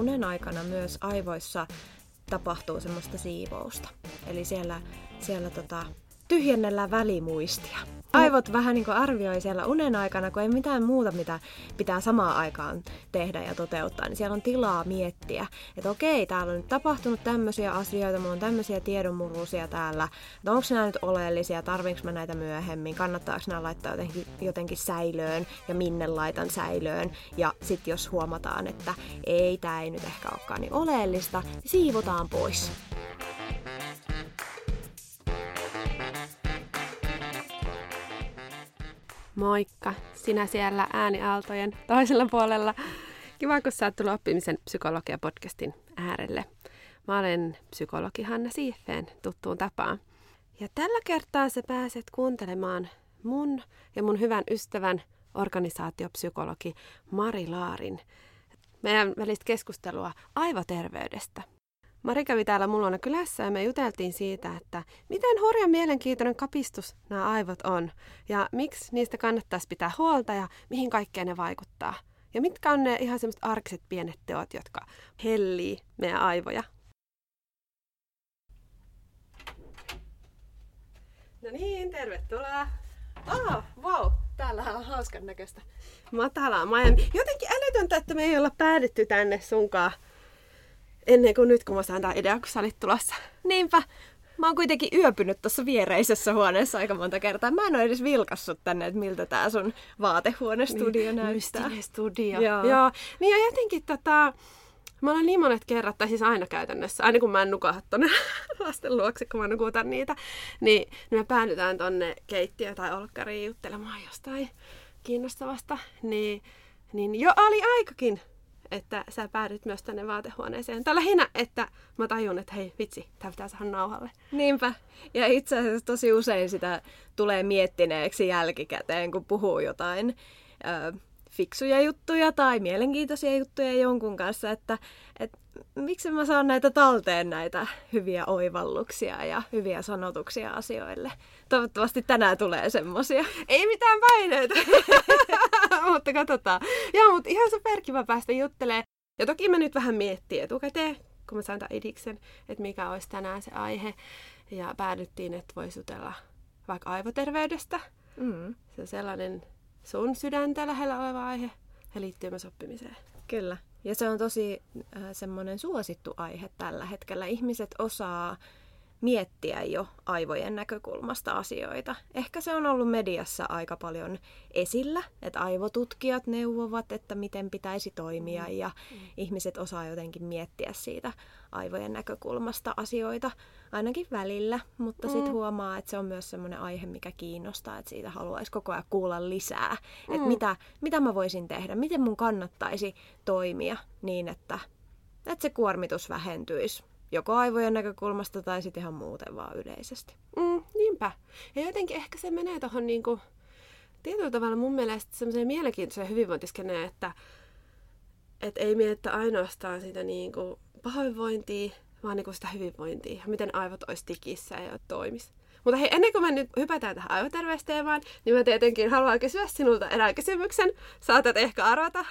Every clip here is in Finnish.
unen aikana myös aivoissa tapahtuu semmoista siivousta. Eli siellä, siellä tota, tyhjennellään välimuistia. Aivot vähän niin kuin arvioi siellä unen aikana, kun ei mitään muuta, mitä pitää samaan aikaan tehdä ja toteuttaa, niin siellä on tilaa miettiä, että okei, täällä on nyt tapahtunut tämmöisiä asioita, mulla on tämmöisiä tiedonmurusia täällä, että onko nämä nyt oleellisia, tarvinko mä näitä myöhemmin, kannattaako nämä laittaa jotenkin, jotenkin säilöön ja minne laitan säilöön, ja sitten jos huomataan, että ei, tämä ei nyt ehkä olekaan niin oleellista, niin siivotaan pois. Moikka, sinä siellä ääniaaltojen toisella puolella. Kiva, kun sä oot tullut oppimisen psykologia-podcastin äärelle. Mä olen psykologi Hanna Siiffeen tuttuun tapaan. Ja tällä kertaa sä pääset kuuntelemaan mun ja mun hyvän ystävän organisaatiopsykologi Mari Laarin meidän välistä keskustelua aivoterveydestä. Mari kävi täällä mulla kylässä ja me juteltiin siitä, että miten hurjan mielenkiintoinen kapistus nämä aivot on ja miksi niistä kannattaisi pitää huolta ja mihin kaikkeen ne vaikuttaa. Ja mitkä on ne ihan semmoiset arkiset pienet teot, jotka hellii meidän aivoja. No niin, tervetuloa. Ah, wow, täällä on hauskan näköistä matalaa Miami. Jotenkin älytöntä, että me ei olla päädytty tänne sunkaan ennen kuin nyt, kun mä saan tää idea, kun sä olit tulossa. Niinpä. Mä oon kuitenkin yöpynyt tuossa viereisessä huoneessa aika monta kertaa. Mä en ole edes vilkassut tänne, että miltä tää sun vaatehuonestudio niin, näyttää. studio. Joo. Joo. Niin ja jotenkin tota, Mä olen niin monet kerrat, tai siis aina käytännössä, aina kun mä en nukaha tonne lasten luokse, kun mä nukutan niitä, niin, niin me päädytään tonne keittiöön tai olkkariin juttelemaan jostain kiinnostavasta, niin, niin jo oli aikakin että sä päädyt myös tänne vaatehuoneeseen. Tai lähinnä, että mä tajun, että hei vitsi, tää pitää saada nauhalle. Niinpä. Ja itse asiassa tosi usein sitä tulee miettineeksi jälkikäteen, kun puhuu jotain ö, fiksuja juttuja tai mielenkiintoisia juttuja jonkun kanssa, että, että miksi mä saan näitä talteen näitä hyviä oivalluksia ja hyviä sanotuksia asioille. Toivottavasti tänään tulee semmosia. Ei mitään paineita. mutta katsotaan. Joo, mutta ihan superkiva päästä juttelemaan. Ja toki mä nyt vähän miettii etukäteen, kun mä sain tämän idiksen, että mikä olisi tänään se aihe. Ja päädyttiin, että voisi jutella vaikka aivoterveydestä. Mm. Se on sellainen sun sydäntä lähellä oleva aihe ja liittyy myös oppimiseen. Kyllä. Ja se on tosi äh, semmoinen suosittu aihe tällä hetkellä. Ihmiset osaa miettiä jo aivojen näkökulmasta asioita. Ehkä se on ollut mediassa aika paljon esillä, että aivotutkijat neuvovat, että miten pitäisi toimia mm. ja mm. ihmiset osaa jotenkin miettiä siitä aivojen näkökulmasta asioita ainakin välillä, mutta mm. sitten huomaa, että se on myös semmoinen aihe, mikä kiinnostaa, että siitä haluaisi koko ajan kuulla lisää, mm. että mitä, mitä mä voisin tehdä, miten mun kannattaisi toimia niin, että, että se kuormitus vähentyisi joko aivojen näkökulmasta tai sitten ihan muuten vaan yleisesti. Mm, niinpä. Ja jotenkin ehkä se menee tuohon niinku, tietyllä tavalla mun mielestä semmoiseen mielenkiintoiseen hyvinvointiskeneen, että et ei mietitä ainoastaan sitä niinku pahoinvointia, vaan niinku sitä hyvinvointia. Miten aivot olisi tikissä ja toimis. Mutta hei, ennen kuin me nyt hypätään tähän aivoterveysteemaan, niin mä tietenkin haluan kysyä sinulta erään kysymyksen. Saatat ehkä arvata,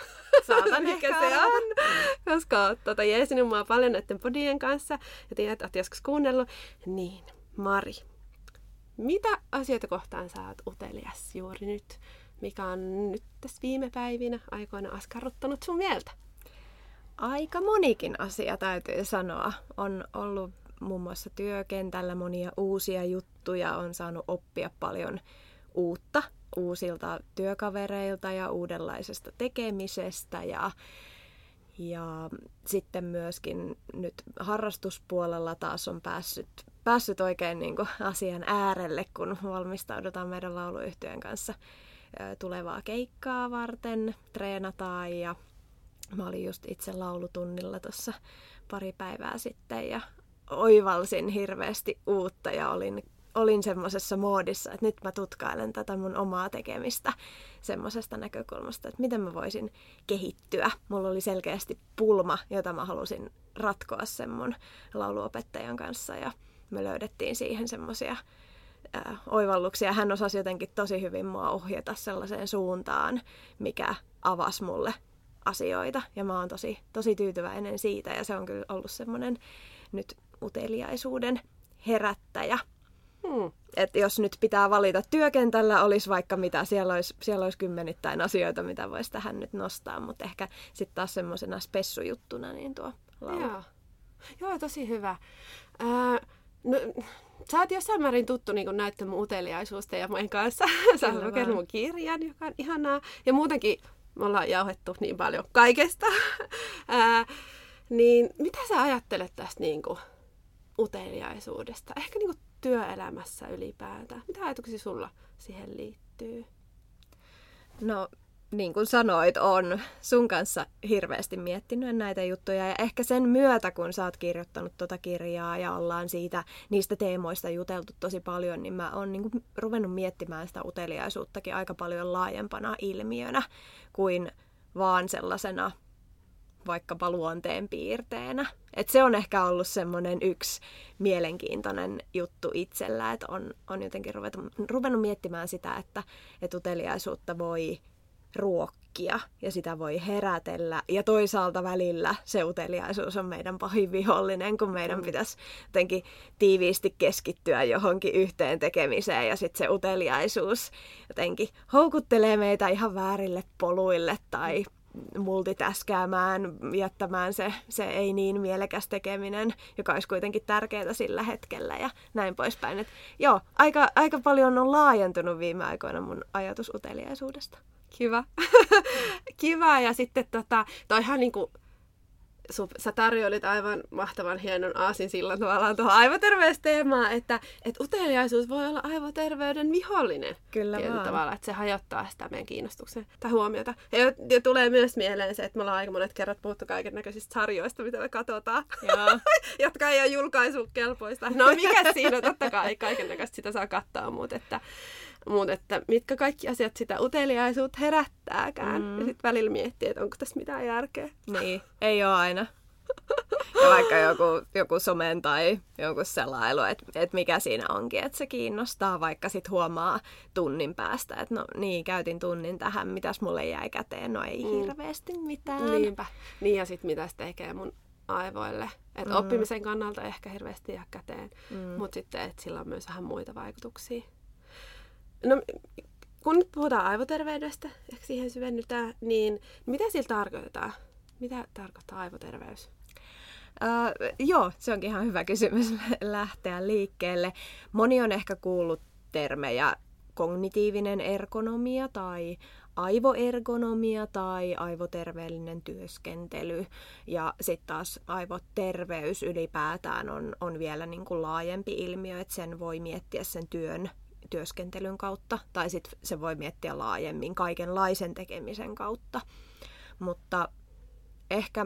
Saatan mikä ehkä se on. Koska oot tota, jeesinut mua paljon näiden podien kanssa ja tiedät, että joskus kuunnellut. Niin, Mari, mitä asioita kohtaan sä oot utelias juuri nyt? Mikä on nyt tässä viime päivinä aikoina askarruttanut sun mieltä? Aika monikin asia täytyy sanoa. On ollut muun muassa työkentällä monia uusia juttuja, on saanut oppia paljon uutta uusilta työkavereilta ja uudenlaisesta tekemisestä ja, ja sitten myöskin nyt harrastuspuolella taas on päässyt, päässyt oikein niin kuin asian äärelle, kun valmistaudutaan meidän lauluyhtiön kanssa tulevaa keikkaa varten, treenataan ja mä olin just itse laulutunnilla tuossa pari päivää sitten ja oivalsin hirveästi uutta ja olin, olin semmoisessa moodissa, että nyt mä tutkailen tätä mun omaa tekemistä semmoisesta näkökulmasta, että miten mä voisin kehittyä. Mulla oli selkeästi pulma, jota mä halusin ratkoa sen mun lauluopettajan kanssa ja me löydettiin siihen semmoisia oivalluksia. Hän osasi jotenkin tosi hyvin mua ohjata sellaiseen suuntaan, mikä avasi mulle asioita ja mä oon tosi, tosi tyytyväinen siitä ja se on kyllä ollut semmoinen nyt uteliaisuuden herättäjä. Hmm. Että jos nyt pitää valita työkentällä, olisi vaikka mitä, siellä olisi, siellä olisi kymmenittäin asioita, mitä voisi tähän nyt nostaa, mutta ehkä sitten taas semmoisena spessujuttuna niin tuo laulu. Joo. Joo, tosi hyvä. Ää, no, sä oot jossain määrin tuttu niin näiden mun uteliaisuusteemojen kanssa. sä oot lukenut mun kirjan, joka on ihanaa. Ja muutenkin me ollaan jauhettu niin paljon kaikesta. Ää, niin mitä sä ajattelet tästä niin kuin, uteliaisuudesta? Ehkä niin kuin, työelämässä ylipäätään. Mitä ajatuksia sulla siihen liittyy? No niin kuin sanoit, on sun kanssa hirveästi miettinyt näitä juttuja. Ja ehkä sen myötä, kun sä oot kirjoittanut tuota kirjaa ja ollaan siitä, niistä teemoista juteltu tosi paljon, niin mä oon niin kuin ruvennut miettimään sitä uteliaisuuttakin aika paljon laajempana ilmiönä kuin vaan sellaisena vaikkapa luonteen piirteenä. Et se on ehkä ollut semmoinen yksi mielenkiintoinen juttu itsellä, että on, on jotenkin ruvennut, ruvennut miettimään sitä, että, että uteliaisuutta voi ruokkia ja sitä voi herätellä. Ja toisaalta välillä se uteliaisuus on meidän pahin vihollinen, kun meidän mm. pitäisi jotenkin tiiviisti keskittyä johonkin yhteen tekemiseen ja sitten se uteliaisuus jotenkin houkuttelee meitä ihan väärille poluille tai multitaskäämään, jättämään se, se ei niin mielekäs tekeminen, joka olisi kuitenkin tärkeää sillä hetkellä ja näin poispäin. Et joo, aika, aika paljon on laajentunut viime aikoina mun ajatus uteliaisuudesta. Kiva. Kiva. Ja sitten tota, toihan niinku, sä tarjoilit aivan mahtavan hienon aasin silloin tavallaan tuohon aivoterveysteemaan, että, että uteliaisuus voi olla aivoterveyden vihollinen. Kyllä vaan. tavalla, että se hajottaa sitä meidän kiinnostuksen tai huomiota. Ja, ja tulee myös mieleen se, että me ollaan aika monet kerrat puhuttu kaiken näköisistä sarjoista, mitä me katsotaan, Joo. jotka ei ole julkaisukelpoista. No mikä siinä, totta kai kaiken näköistä sitä saa katsoa, mutta että mutta että mitkä kaikki asiat sitä uteliaisuutta herättääkään. Mm. Ja sitten välillä miettii, että onko tässä mitään järkeä. Niin, ei ole aina. Ja vaikka joku, joku somen tai joku selailu, että et mikä siinä onkin, että se kiinnostaa, vaikka sit huomaa tunnin päästä, että no niin, käytin tunnin tähän, mitäs mulle jäi käteen, no ei mm. hirveästi mitään. Niinpä. Niin ja sitten mitä se tekee mun aivoille. Että mm. oppimisen kannalta ehkä hirveästi jää käteen, mm. mutta sitten, että sillä on myös vähän muita vaikutuksia. No, kun nyt puhutaan aivoterveydestä, ehkä siihen syvennytään, niin mitä sillä tarkoitetaan? Mitä tarkoittaa aivoterveys? Uh, joo, se onkin ihan hyvä kysymys lähteä liikkeelle. Moni on ehkä kuullut termejä kognitiivinen ergonomia tai aivoergonomia tai aivoterveellinen työskentely. Ja sitten taas aivoterveys ylipäätään on, on vielä niin kuin laajempi ilmiö, että sen voi miettiä sen työn työskentelyn kautta, tai sitten se voi miettiä laajemmin kaikenlaisen tekemisen kautta. Mutta ehkä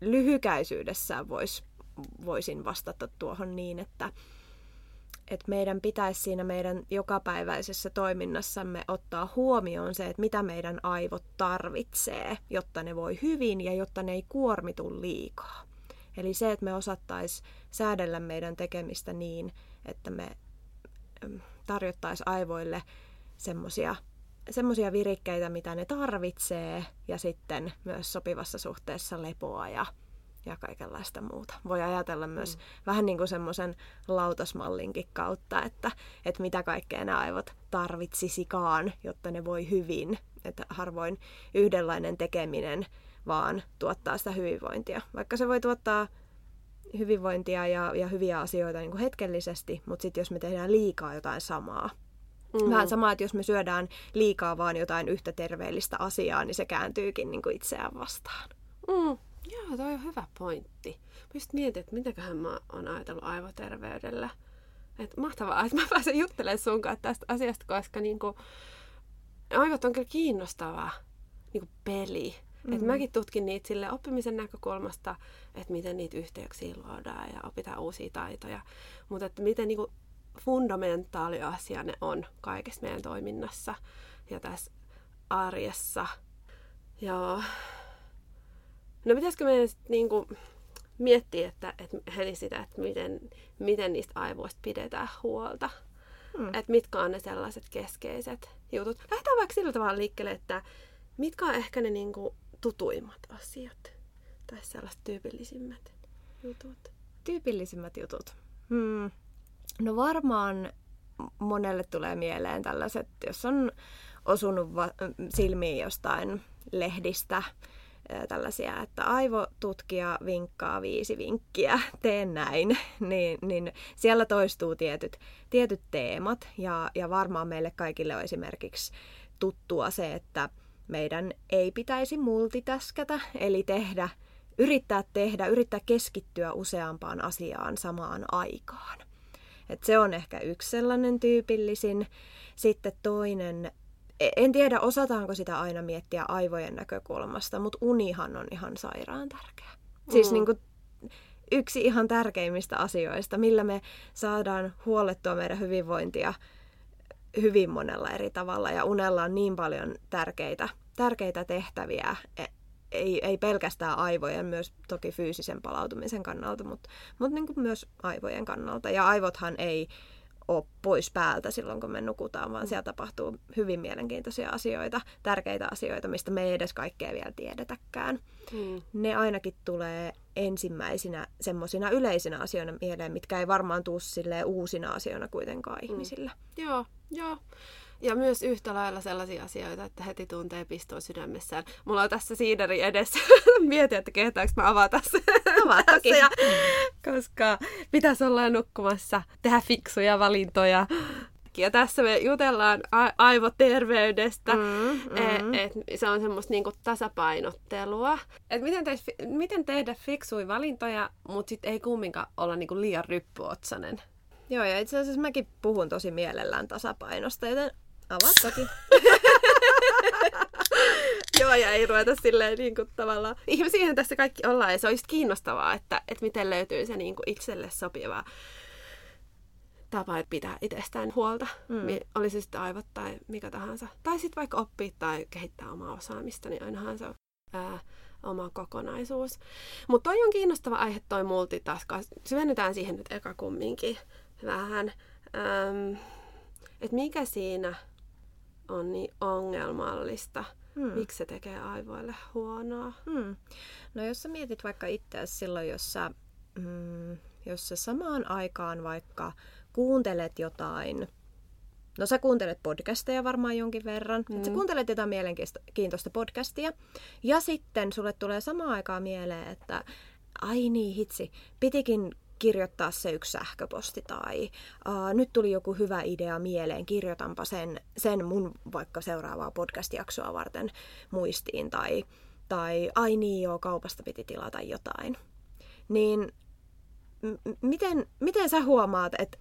lyhykäisyydessään vois, voisin vastata tuohon niin, että, että meidän pitäisi siinä meidän jokapäiväisessä toiminnassamme ottaa huomioon se, että mitä meidän aivot tarvitsee, jotta ne voi hyvin ja jotta ne ei kuormitu liikaa. Eli se, että me osattaisiin säädellä meidän tekemistä niin, että me tarjottaisiin aivoille semmoisia semmoisia virikkeitä, mitä ne tarvitsee, ja sitten myös sopivassa suhteessa lepoa ja, ja kaikenlaista muuta. Voi ajatella myös mm. vähän niin kuin semmoisen lautasmallinkin kautta, että, että mitä kaikkea ne aivot tarvitsisikaan, jotta ne voi hyvin. Että harvoin yhdenlainen tekeminen vaan tuottaa sitä hyvinvointia. Vaikka se voi tuottaa hyvinvointia ja, ja hyviä asioita niin kuin hetkellisesti, mutta sitten jos me tehdään liikaa jotain samaa, mm. vähän samaa, että jos me syödään liikaa vaan jotain yhtä terveellistä asiaa, niin se kääntyykin niin kuin itseään vastaan. Mm. Joo, toi on hyvä pointti. Mä just mietin, että mitäköhän mä oon ajatellut aivoterveydellä. Et mahtavaa, että mä pääsen juttelemaan sun kanssa tästä asiasta, koska niinku, aivot on kyllä kiinnostavaa niinku peli. Mm. Et mäkin tutkin niitä sille oppimisen näkökulmasta, että miten niitä yhteyksiä luodaan ja opitaan uusia taitoja. Mutta että miten niinku fundamentaali asia ne on kaikessa meidän toiminnassa ja tässä arjessa. Joo. No pitäisikö meidän sitten niinku miettiä, että, että heti sitä, että miten, miten niistä aivoista pidetään huolta. Mm. Että mitkä on ne sellaiset keskeiset jutut. Lähdetään vaikka sillä tavalla liikkeelle, että mitkä on ehkä ne niinku tutuimmat asiat? Tai sellaiset tyypillisimmät jutut? Tyypillisimmät jutut? Hmm. No varmaan monelle tulee mieleen tällaiset, jos on osunut va- silmiin jostain lehdistä, tällaisia, että aivotutkija vinkkaa viisi vinkkiä, tee näin, niin, niin siellä toistuu tietyt, tietyt teemat ja, ja varmaan meille kaikille on esimerkiksi tuttua se, että meidän ei pitäisi multitäskätä, eli tehdä, yrittää tehdä, yrittää keskittyä useampaan asiaan samaan aikaan. Et se on ehkä yksi sellainen tyypillisin. Sitten toinen E, en tiedä, osataanko sitä aina miettiä aivojen näkökulmasta, mutta unihan on ihan sairaan tärkeä. Siis mm. Niin kuin yksi ihan tärkeimmistä asioista, millä me saadaan huolettua meidän hyvinvointia hyvin monella eri tavalla. Ja unella on niin paljon tärkeitä, tärkeitä tehtäviä, e, ei, ei pelkästään aivojen, myös toki fyysisen palautumisen kannalta, mutta, mutta niin kuin myös aivojen kannalta. Ja aivothan ei ole pois päältä silloin, kun me nukutaan, vaan mm. siellä tapahtuu hyvin mielenkiintoisia asioita, tärkeitä asioita, mistä me ei edes kaikkea vielä tiedetäkään. Mm. Ne ainakin tulee ensimmäisinä semmoisina yleisinä asioina mieleen, mitkä ei varmaan tuu uusina asioina kuitenkaan mm. ihmisillä. Joo, joo. Ja myös yhtä lailla sellaisia asioita, että heti tuntee pistoon sydämessään. Mulla on tässä siideri edessä. Mietin, että kehtaanko mä avata se. Avatakin. ja, koska pitäisi olla nukkumassa, tehdä fiksuja valintoja. Ja tässä me jutellaan a- aivoterveydestä. Mm, mm. Et, et se on semmoista niinku tasapainottelua. Et miten, teis, miten tehdä fiksuja valintoja, mutta sitten ei kumminkaan olla niinku liian ryppyotsainen. Joo, ja itse asiassa mäkin puhun tosi mielellään tasapainosta, joten Avaat toki. Joo, ja ei ruveta silleen niin kuin tavallaan... Siihen tässä kaikki ollaan, ja se olisi kiinnostavaa, että, että miten löytyy se niin kuin itselle sopiva tapa, pitää itsestään huolta. Mm. Oli se sitten aivot tai mikä tahansa. Tai sitten vaikka oppia tai kehittää omaa osaamista, niin ainahan se on ää, oma kokonaisuus. Mutta toi on kiinnostava aihe toi multitask. Syvennytään siihen nyt eka kumminkin vähän. Ähm, että mikä siinä on niin ongelmallista? Hmm. Miksi se tekee aivoille huonoa? Hmm. No jos sä mietit vaikka itseäsi silloin, jos sä, mm, jos sä samaan aikaan vaikka kuuntelet jotain, no sä kuuntelet podcasteja varmaan jonkin verran, hmm. että sä kuuntelet jotain mielenkiintoista podcastia, ja sitten sulle tulee samaan aikaan mieleen, että ai niin hitsi, pitikin kirjoittaa se yksi sähköposti tai uh, nyt tuli joku hyvä idea mieleen, kirjoitanpa sen, sen mun vaikka seuraavaa podcast-jaksoa varten muistiin tai, tai ai niin joo, kaupasta piti tilata jotain. Niin m- miten, miten sä huomaat, että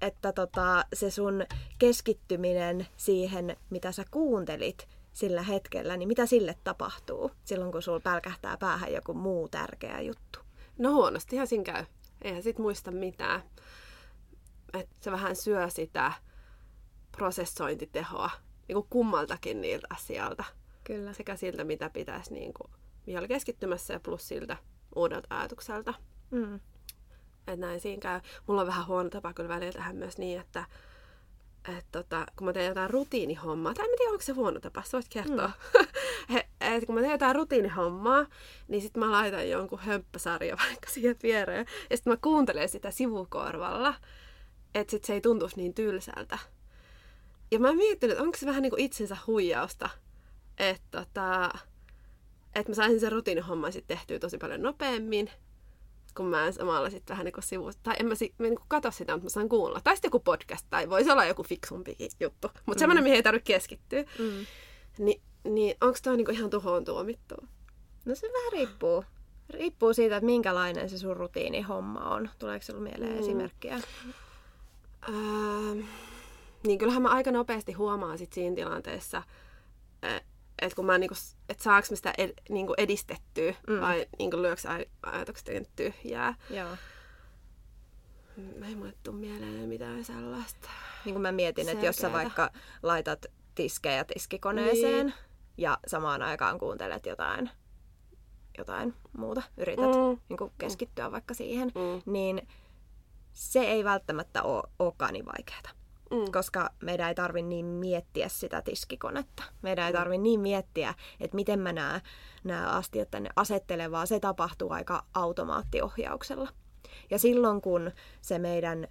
että tota, se sun keskittyminen siihen, mitä sä kuuntelit sillä hetkellä, niin mitä sille tapahtuu silloin, kun sulla pälkähtää päähän joku muu tärkeä juttu? No huonostihan siinä käy eihän sit muista mitään. Että se vähän syö sitä prosessointitehoa niin kuin kummaltakin niiltä asialta. Kyllä. Sekä siltä, mitä pitäisi niin kuin, vielä keskittymässä ja plus siltä uudelta ajatukselta. Mm. Että näin siinä käy. Mulla on vähän huono tapa kyllä välillä tähän myös niin, että et tota, kun mä teen jotain rutiinihommaa, tai en tiedä onko se huono tapa, sä voit kertoa. Mm. et kun mä teen jotain rutiinihommaa, niin sitten mä laitan jonkun hömppäsarja vaikka siihen viereen, ja sitten mä kuuntelen sitä sivukorvalla, että sit se ei tuntuisi niin tylsältä. Ja mä miettinyt, että onko se vähän niin kuin itsensä huijausta, että tota, et mä saisin sen rutiinihomman sitten tehtyä tosi paljon nopeammin, kun mä en samalla sitten vähän niin sivusta. Tai en mä, si- mä niin katso sitä, mutta mä saan kuulla. Tai sitten joku podcast, tai voisi olla joku fiksumpi juttu. Mutta mm. semmoinen, mihin ei tarvitse keskittyä. Mm. Ni, niin onko toi niinku ihan tuhoon tuomittu? No se vähän riippuu. Riippuu siitä, että minkälainen se sun rutiinihomma on. Tuleeko sinulla mieleen mm. esimerkkiä? Öö, niin kyllähän mä aika nopeasti huomaan sit siinä tilanteessa, että kun mä niinku, että saaks mä sitä ed, niinku edistettyä mm. vai niinku lyöks ajatukset tyhjää. Joo. Ei mulle tule mieleen mitään sellaista. Niin kuin mä mietin, että jos sä vaikka laitat tiskejä tiskikoneeseen niin. ja samaan aikaan kuuntelet jotain, jotain muuta, yrität mm. niin kuin keskittyä mm. vaikka siihen, mm. niin se ei välttämättä ole, olekaan niin vaikeaa. Mm. koska meidän ei tarvi niin miettiä sitä tiskikonetta. Meidän ei mm. tarvi niin miettiä, että miten mä nämä, nämä astiat tänne asettelen, vaan se tapahtuu aika automaattiohjauksella. Ja silloin kun se meidän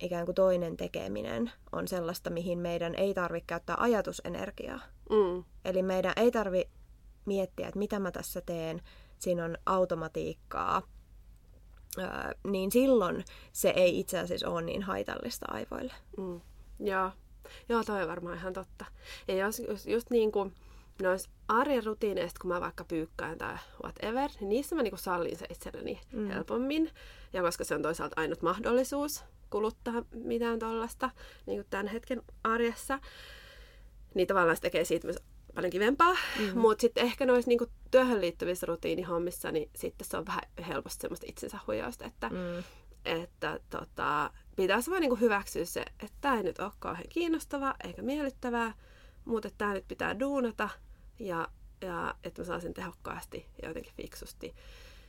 ikään kuin toinen tekeminen on sellaista, mihin meidän ei tarvitse käyttää ajatusenergiaa. Mm. Eli meidän ei tarvi miettiä, että mitä mä tässä teen, siinä on automatiikkaa, öö, niin silloin se ei itse asiassa ole niin haitallista aivoille. Mm. Joo. Joo, toi on varmaan ihan totta. Ja jos, just, just niin kuin noissa arjen rutiineista, kun mä vaikka pyykkään tai whatever, niin niissä mä niin sallin se itselleni mm. helpommin. Ja koska se on toisaalta ainut mahdollisuus kuluttaa mitään tollasta niin tämän hetken arjessa, niin tavallaan se tekee siitä myös paljon kivempaa. Mm-hmm. Mutta sitten ehkä noissa niinku työhön liittyvissä rutiinihommissa, niin sitten se on vähän helposti semmoista itsensä huijausta, että, mm. että tota, pitäisi vaan niinku hyväksyä se, että tämä ei nyt ole kauhean kiinnostavaa eikä miellyttävää, mutta tämä nyt pitää duunata ja, ja että mä saan sen tehokkaasti ja jotenkin fiksusti.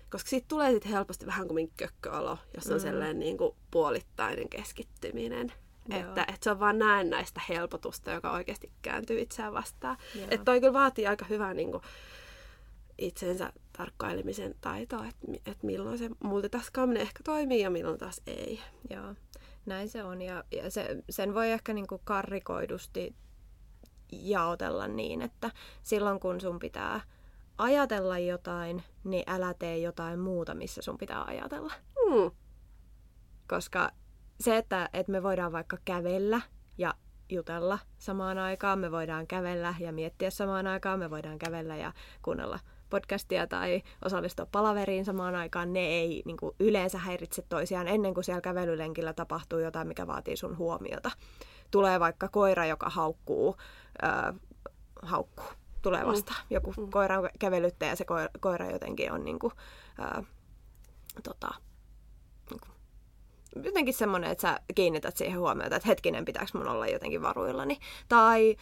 Koska siitä tulee sitten helposti vähän kuin kökköolo, jos on mm. sellainen niin kuin puolittainen keskittyminen. Että, että se on vaan näennäistä helpotusta, joka oikeasti kääntyy itseään vastaan. Että toi kyllä vaatii aika hyvää niin kuin, itsensä tarkkailemisen taitoa, että, että milloin se multitaskaaminen ehkä toimii ja milloin taas ei. Joo, näin se on. Ja, ja se, sen voi ehkä niin kuin karrikoidusti jaotella niin, että silloin kun sun pitää ajatella jotain, niin älä tee jotain muuta, missä sun pitää ajatella. Mm. Koska se, että, että me voidaan vaikka kävellä ja jutella samaan aikaan, me voidaan kävellä ja miettiä samaan aikaan, me voidaan kävellä ja kuunnella podcastia tai osallistua palaveriin samaan aikaan, ne ei niin kuin, yleensä häiritse toisiaan ennen kuin siellä kävelylenkillä tapahtuu jotain, mikä vaatii sun huomiota. Tulee vaikka koira, joka haukkuu, äh, haukkuu tulee mm. vastaan. Joku mm. koira kävelyttäjä ja se koira, koira jotenkin on niin kuin, äh, tota, jotenkin semmoinen, että sä kiinnität siihen huomiota, että hetkinen, pitääkö mun olla jotenkin varuillani. Tai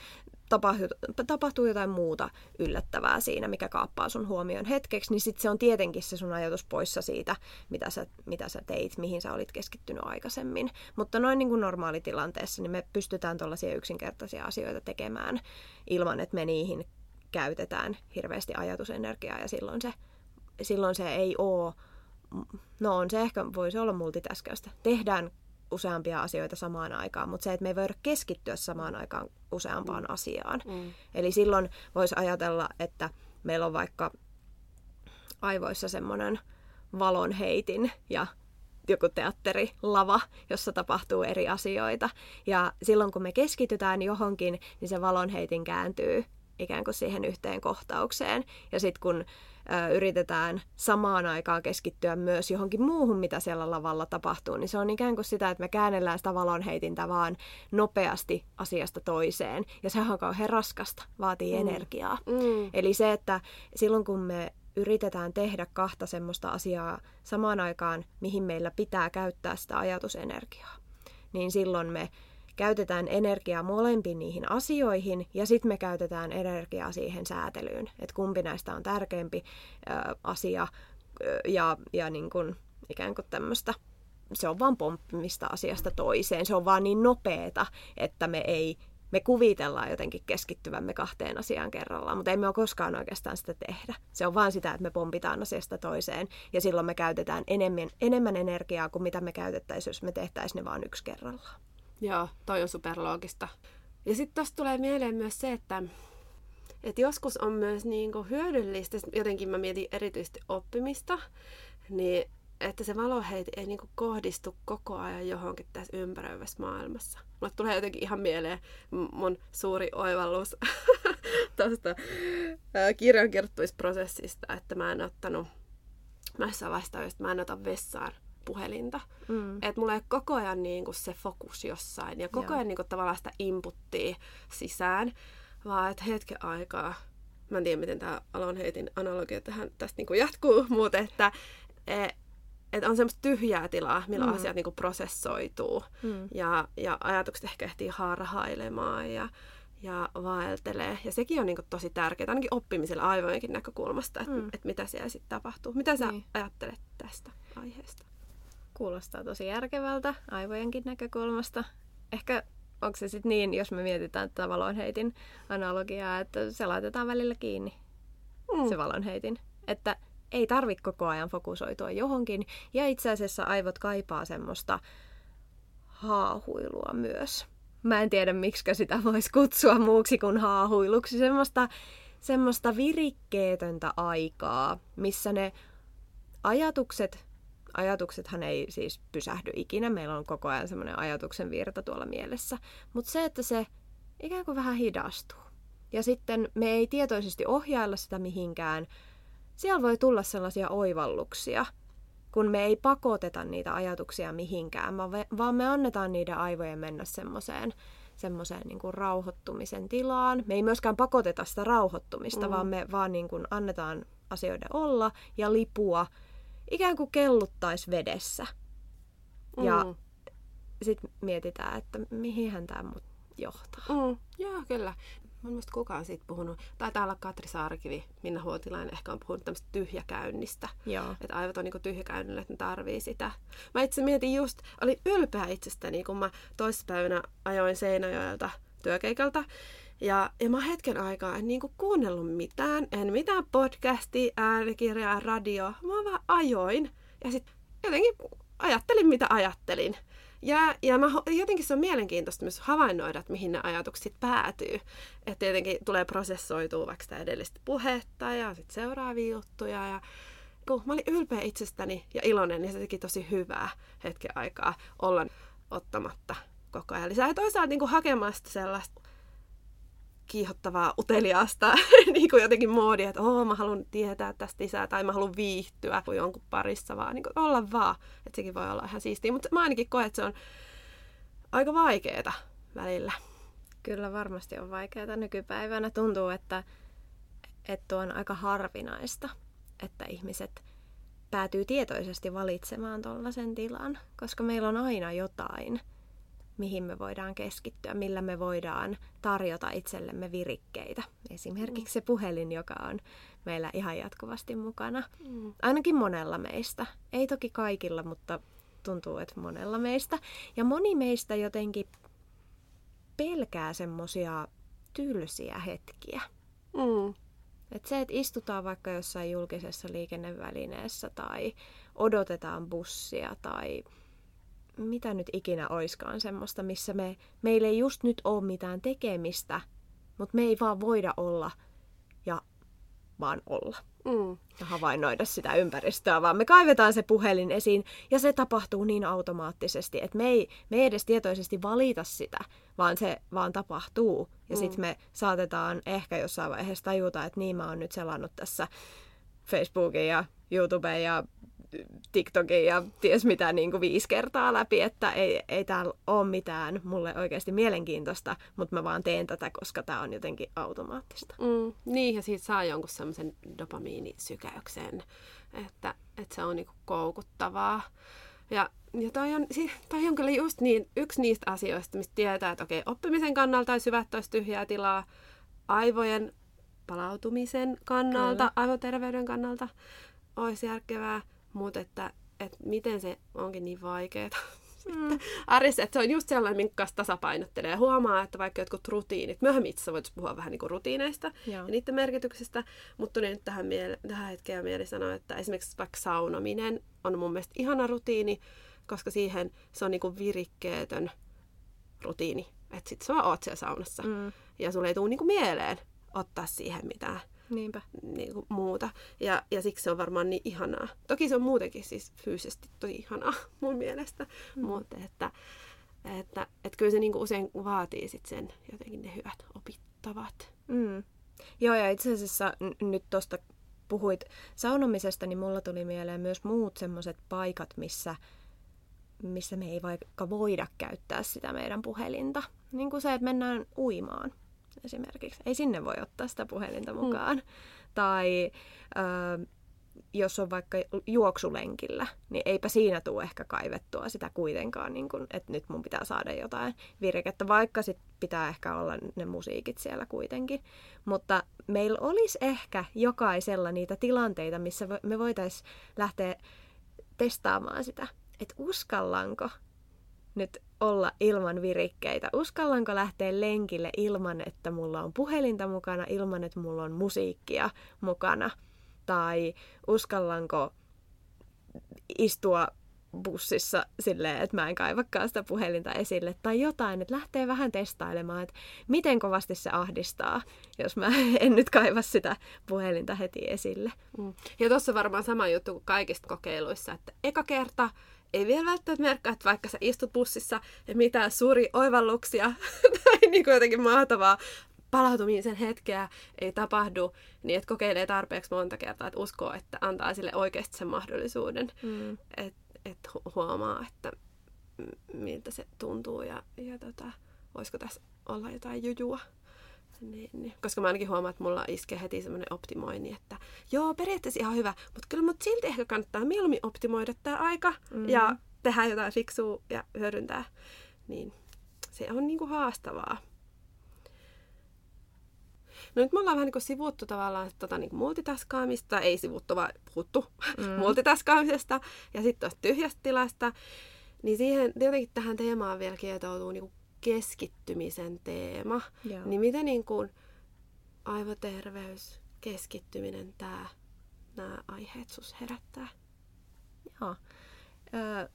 tapahtuu, jotain muuta yllättävää siinä, mikä kaappaa sun huomion hetkeksi, niin sitten se on tietenkin se sun ajatus poissa siitä, mitä sä, mitä sä teit, mihin sä olit keskittynyt aikaisemmin. Mutta noin niin kuin normaalitilanteessa, niin me pystytään tuollaisia yksinkertaisia asioita tekemään ilman, että me niihin käytetään hirveästi ajatusenergiaa ja silloin se, silloin se ei ole no on se ehkä, voisi olla multitaskäystä. Tehdään useampia asioita samaan aikaan, mutta se, että me ei voida keskittyä samaan aikaan useampaan mm. asiaan. Mm. Eli silloin voisi ajatella, että meillä on vaikka aivoissa semmoinen valonheitin ja joku teatterilava, jossa tapahtuu eri asioita. Ja silloin kun me keskitytään johonkin, niin se valonheitin kääntyy ikään kuin siihen yhteen kohtaukseen. Ja sitten kun ö, yritetään samaan aikaan keskittyä myös johonkin muuhun, mitä siellä lavalla tapahtuu, niin se on ikään kuin sitä, että me käännellään sitä valonheitintä vaan nopeasti asiasta toiseen. Ja sehän on kauhean raskasta, vaatii mm. energiaa. Mm. Eli se, että silloin kun me yritetään tehdä kahta semmoista asiaa samaan aikaan, mihin meillä pitää käyttää sitä ajatusenergiaa, niin silloin me käytetään energiaa molempiin niihin asioihin ja sitten me käytetään energiaa siihen säätelyyn, että kumpi näistä on tärkeämpi ö, asia ö, ja, ja niin kun, ikään kuin tämmöistä se on vaan pomppimista asiasta toiseen. Se on vaan niin nopeeta, että me ei me kuvitellaan jotenkin keskittyvämme kahteen asiaan kerrallaan, mutta emme ole koskaan oikeastaan sitä tehdä. Se on vaan sitä, että me pompitaan asiasta toiseen ja silloin me käytetään enemmän, enemmän energiaa kuin mitä me käytettäisiin, jos me tehtäisiin ne vain yksi kerrallaan. Joo, toi on superloogista. Ja sitten tuosta tulee mieleen myös se, että, että joskus on myös niin kuin hyödyllistä, jotenkin mä mietin erityisesti oppimista, niin että se valoheiti ei niin kuin kohdistu koko ajan johonkin tässä ympäröivässä maailmassa. Mulle tulee jotenkin ihan mieleen mun suuri oivallus tuosta kirjankirjoittamisprosessista, että mä en ottanut, mä vaiheessa että mä en ota vessaan puhelinta. Mm. Että mulla ei ole koko ajan niin kuin se fokus jossain ja koko ajan niin kuin tavallaan sitä inputtia sisään, vaan että hetken aikaa, mä en tiedä miten tämä Alonheitin analogia tähän tästä niin kuin jatkuu, mutta että e, et on semmoista tyhjää tilaa, milloin mm. asiat niin kuin prosessoituu mm. ja, ja ajatukset ehkä ehtii harhailemaan ja, ja vaeltelee. Ja sekin on niin kuin tosi tärkeää, ainakin oppimisella aivojenkin näkökulmasta, että mm. et mitä siellä sitten tapahtuu. Mitä sä niin. ajattelet tästä aiheesta? Kuulostaa tosi järkevältä aivojenkin näkökulmasta. Ehkä onko se sitten niin, jos me mietitään tätä valonheitin analogiaa, että se laitetaan välillä kiinni, mm. se valonheitin. Että ei tarvitse koko ajan fokusoitua johonkin. Ja itse asiassa aivot kaipaa semmoista haahuilua myös. Mä en tiedä, miksi sitä voisi kutsua muuksi kuin haahuiluksi. Semmoista, semmoista virikkeetöntä aikaa, missä ne ajatukset, ajatuksethan ei siis pysähdy ikinä, meillä on koko ajan semmoinen ajatuksen virta tuolla mielessä, mutta se, että se ikään kuin vähän hidastuu. Ja sitten me ei tietoisesti ohjailla sitä mihinkään, siellä voi tulla sellaisia oivalluksia, kun me ei pakoteta niitä ajatuksia mihinkään, vaan me annetaan niiden aivojen mennä semmoiseen semmoiseen niin kuin rauhoittumisen tilaan. Me ei myöskään pakoteta sitä rauhoittumista, mm. vaan me vaan niin kuin annetaan asioiden olla ja lipua ikään kuin kelluttaisi vedessä. Mm. Ja sitten mietitään, että mihin tämä mut johtaa. Mm. Joo, kyllä. Mä en kukaan siitä puhunut. Taitaa olla Katri Saarikivi, Minna Huotilainen ehkä on puhunut tämmöistä tyhjäkäynnistä. Joo. Että aivot on niin tyhjäkäynnillä, että ne tarvii sitä. Mä itse mietin just, oli ylpeä itsestäni, kun mä toissapäivänä ajoin Seinäjoelta työkeikalta. Ja, ja mä hetken aikaa en niinku kuunnellut mitään, en mitään podcastia, äänikirjaa, radio. Mä vaan ajoin ja sitten jotenkin ajattelin, mitä ajattelin. Ja, ja mä, jotenkin se on mielenkiintoista myös havainnoida, että mihin ne ajatukset päätyy. Että tietenkin tulee prosessoitua vaikka sitä edellistä puhetta ja sitten seuraavia juttuja. Ja kun mä olin ylpeä itsestäni ja iloinen, niin se teki tosi hyvää hetken aikaa olla ottamatta koko ajan lisää. Ja toisaalta niin hakemasta sellaista kiihottavaa, uteliaasta niin kuin jotenkin moodia, että oh, mä haluan tietää tästä lisää tai mä haluan viihtyä kuin jonkun parissa, vaan niin kuin olla vaan. Että sekin voi olla ihan siistiä. Mutta mä ainakin koen, että se on aika vaikeeta välillä. Kyllä varmasti on vaikeaa nykypäivänä. Tuntuu, että, että on aika harvinaista, että ihmiset päätyy tietoisesti valitsemaan tuollaisen tilan, koska meillä on aina jotain – mihin me voidaan keskittyä, millä me voidaan tarjota itsellemme virikkeitä. Esimerkiksi se puhelin, joka on meillä ihan jatkuvasti mukana. Mm. Ainakin monella meistä. Ei toki kaikilla, mutta tuntuu, että monella meistä. Ja moni meistä jotenkin pelkää semmosia tylsiä hetkiä. Mm. Et se, että istutaan vaikka jossain julkisessa liikennevälineessä tai odotetaan bussia tai mitä nyt ikinä oiskaan semmoista, missä me, meillä ei just nyt ole mitään tekemistä, mutta me ei vaan voida olla ja vaan olla. Mm. Ja havainnoida sitä ympäristöä, vaan me kaivetaan se puhelin esiin ja se tapahtuu niin automaattisesti, että me ei, me ei edes tietoisesti valita sitä, vaan se vaan tapahtuu. Ja mm. sitten me saatetaan ehkä jossain vaiheessa tajuta, että niin mä oon nyt selannut tässä Facebookin ja YouTubeen ja TikTokin ja ties mitä niin kuin viisi kertaa läpi, että ei, ei täällä ole mitään mulle oikeasti mielenkiintoista, mutta mä vaan teen tätä, koska tämä on jotenkin automaattista. Mm, niin, ja siitä saa jonkun semmoisen dopamiinisykäyksen, että, että se on niin kuin koukuttavaa. Ja, ja toi, on, toi on kyllä just niin, yksi niistä asioista, mistä tietää, että okei, oppimisen kannalta olisi hyvä, että olisi tyhjää tilaa, aivojen palautumisen kannalta, kyllä. aivoterveyden kannalta olisi järkevää, mutta että, että miten se onkin niin vaikeaa mm. arjessa, että se on just sellainen, minkä kanssa tasapainottelee. Ja huomaa, että vaikka jotkut rutiinit, myöhemmin itse voitaisiin puhua vähän niin kuin rutiineista Joo. ja niiden merkityksestä, mutta nyt tähän, miele- tähän hetkeen mieli sanoa, että esimerkiksi vaikka saunominen on mun mielestä ihana rutiini, koska siihen se on niin kuin virikkeetön rutiini. Että sit sä vaan oot siellä saunassa mm. ja sulle ei tule niin kuin mieleen ottaa siihen mitään Niinpä. Niin kuin muuta. Ja, ja siksi se on varmaan niin ihanaa. Toki se on muutenkin siis fyysisesti tosi ihanaa mun mielestä, mm. mutta että, että, että kyllä se niin kuin usein vaatii sit sen jotenkin ne hyvät opittavat. Mm. Joo, ja itse asiassa n- nyt tuosta puhuit saunomisesta, niin mulla tuli mieleen myös muut semmoiset paikat, missä, missä me ei vaikka voida käyttää sitä meidän puhelinta. Niin kuin se, että mennään uimaan esimerkiksi. Ei sinne voi ottaa sitä puhelinta mm. mukaan. Mm. Tai ö, jos on vaikka juoksulenkillä, niin eipä siinä tule ehkä kaivettua sitä kuitenkaan, niin kun, että nyt mun pitää saada jotain virkettä, vaikka sit pitää ehkä olla ne musiikit siellä kuitenkin. Mutta meillä olisi ehkä jokaisella niitä tilanteita, missä me voitaisiin lähteä testaamaan sitä, että uskallanko nyt olla ilman virikkeitä? Uskallanko lähteä lenkille ilman, että mulla on puhelinta mukana, ilman, että mulla on musiikkia mukana? Tai uskallanko istua bussissa silleen, että mä en kaivakaan sitä puhelinta esille tai jotain, että lähtee vähän testailemaan, että miten kovasti se ahdistaa, jos mä en nyt kaiva sitä puhelinta heti esille. Mm. Ja tuossa varmaan sama juttu kuin kaikista kokeiluissa, että eka kerta ei vielä välttämättä merkkaa, että vaikka sä istut bussissa ja mitään suuri oivalluksia tai niin kuin jotenkin mahtavaa palautumisen hetkeä ei tapahdu, niin että kokeilee tarpeeksi monta kertaa, että uskoo, että antaa sille oikeasti sen mahdollisuuden. Mm. Että et huomaa, että miltä se tuntuu ja, ja tota, voisiko tässä olla jotain jujua. Niin, niin. Koska mä ainakin huomaan, että mulla iskee heti semmoinen optimointi, että joo, periaatteessa ihan hyvä, mutta kyllä mut silti ehkä kannattaa mieluummin optimoida tämä aika mm. ja tehdä jotain fiksua ja hyödyntää. Niin se on niinku haastavaa. No nyt me ollaan vähän niin kuin sivuttu tavallaan tota niin kuin multitaskaamista, ei sivuttu, vaan puhuttu mm. multitaskaamisesta ja sitten tuosta tyhjästä tilasta. Niin siihen, jotenkin tähän teemaan vielä kietoutuu niin keskittymisen teema. Joo. Niin miten niin kuin aivoterveys, keskittyminen, tämä, nämä aiheet sus herättää? Joo. Ö,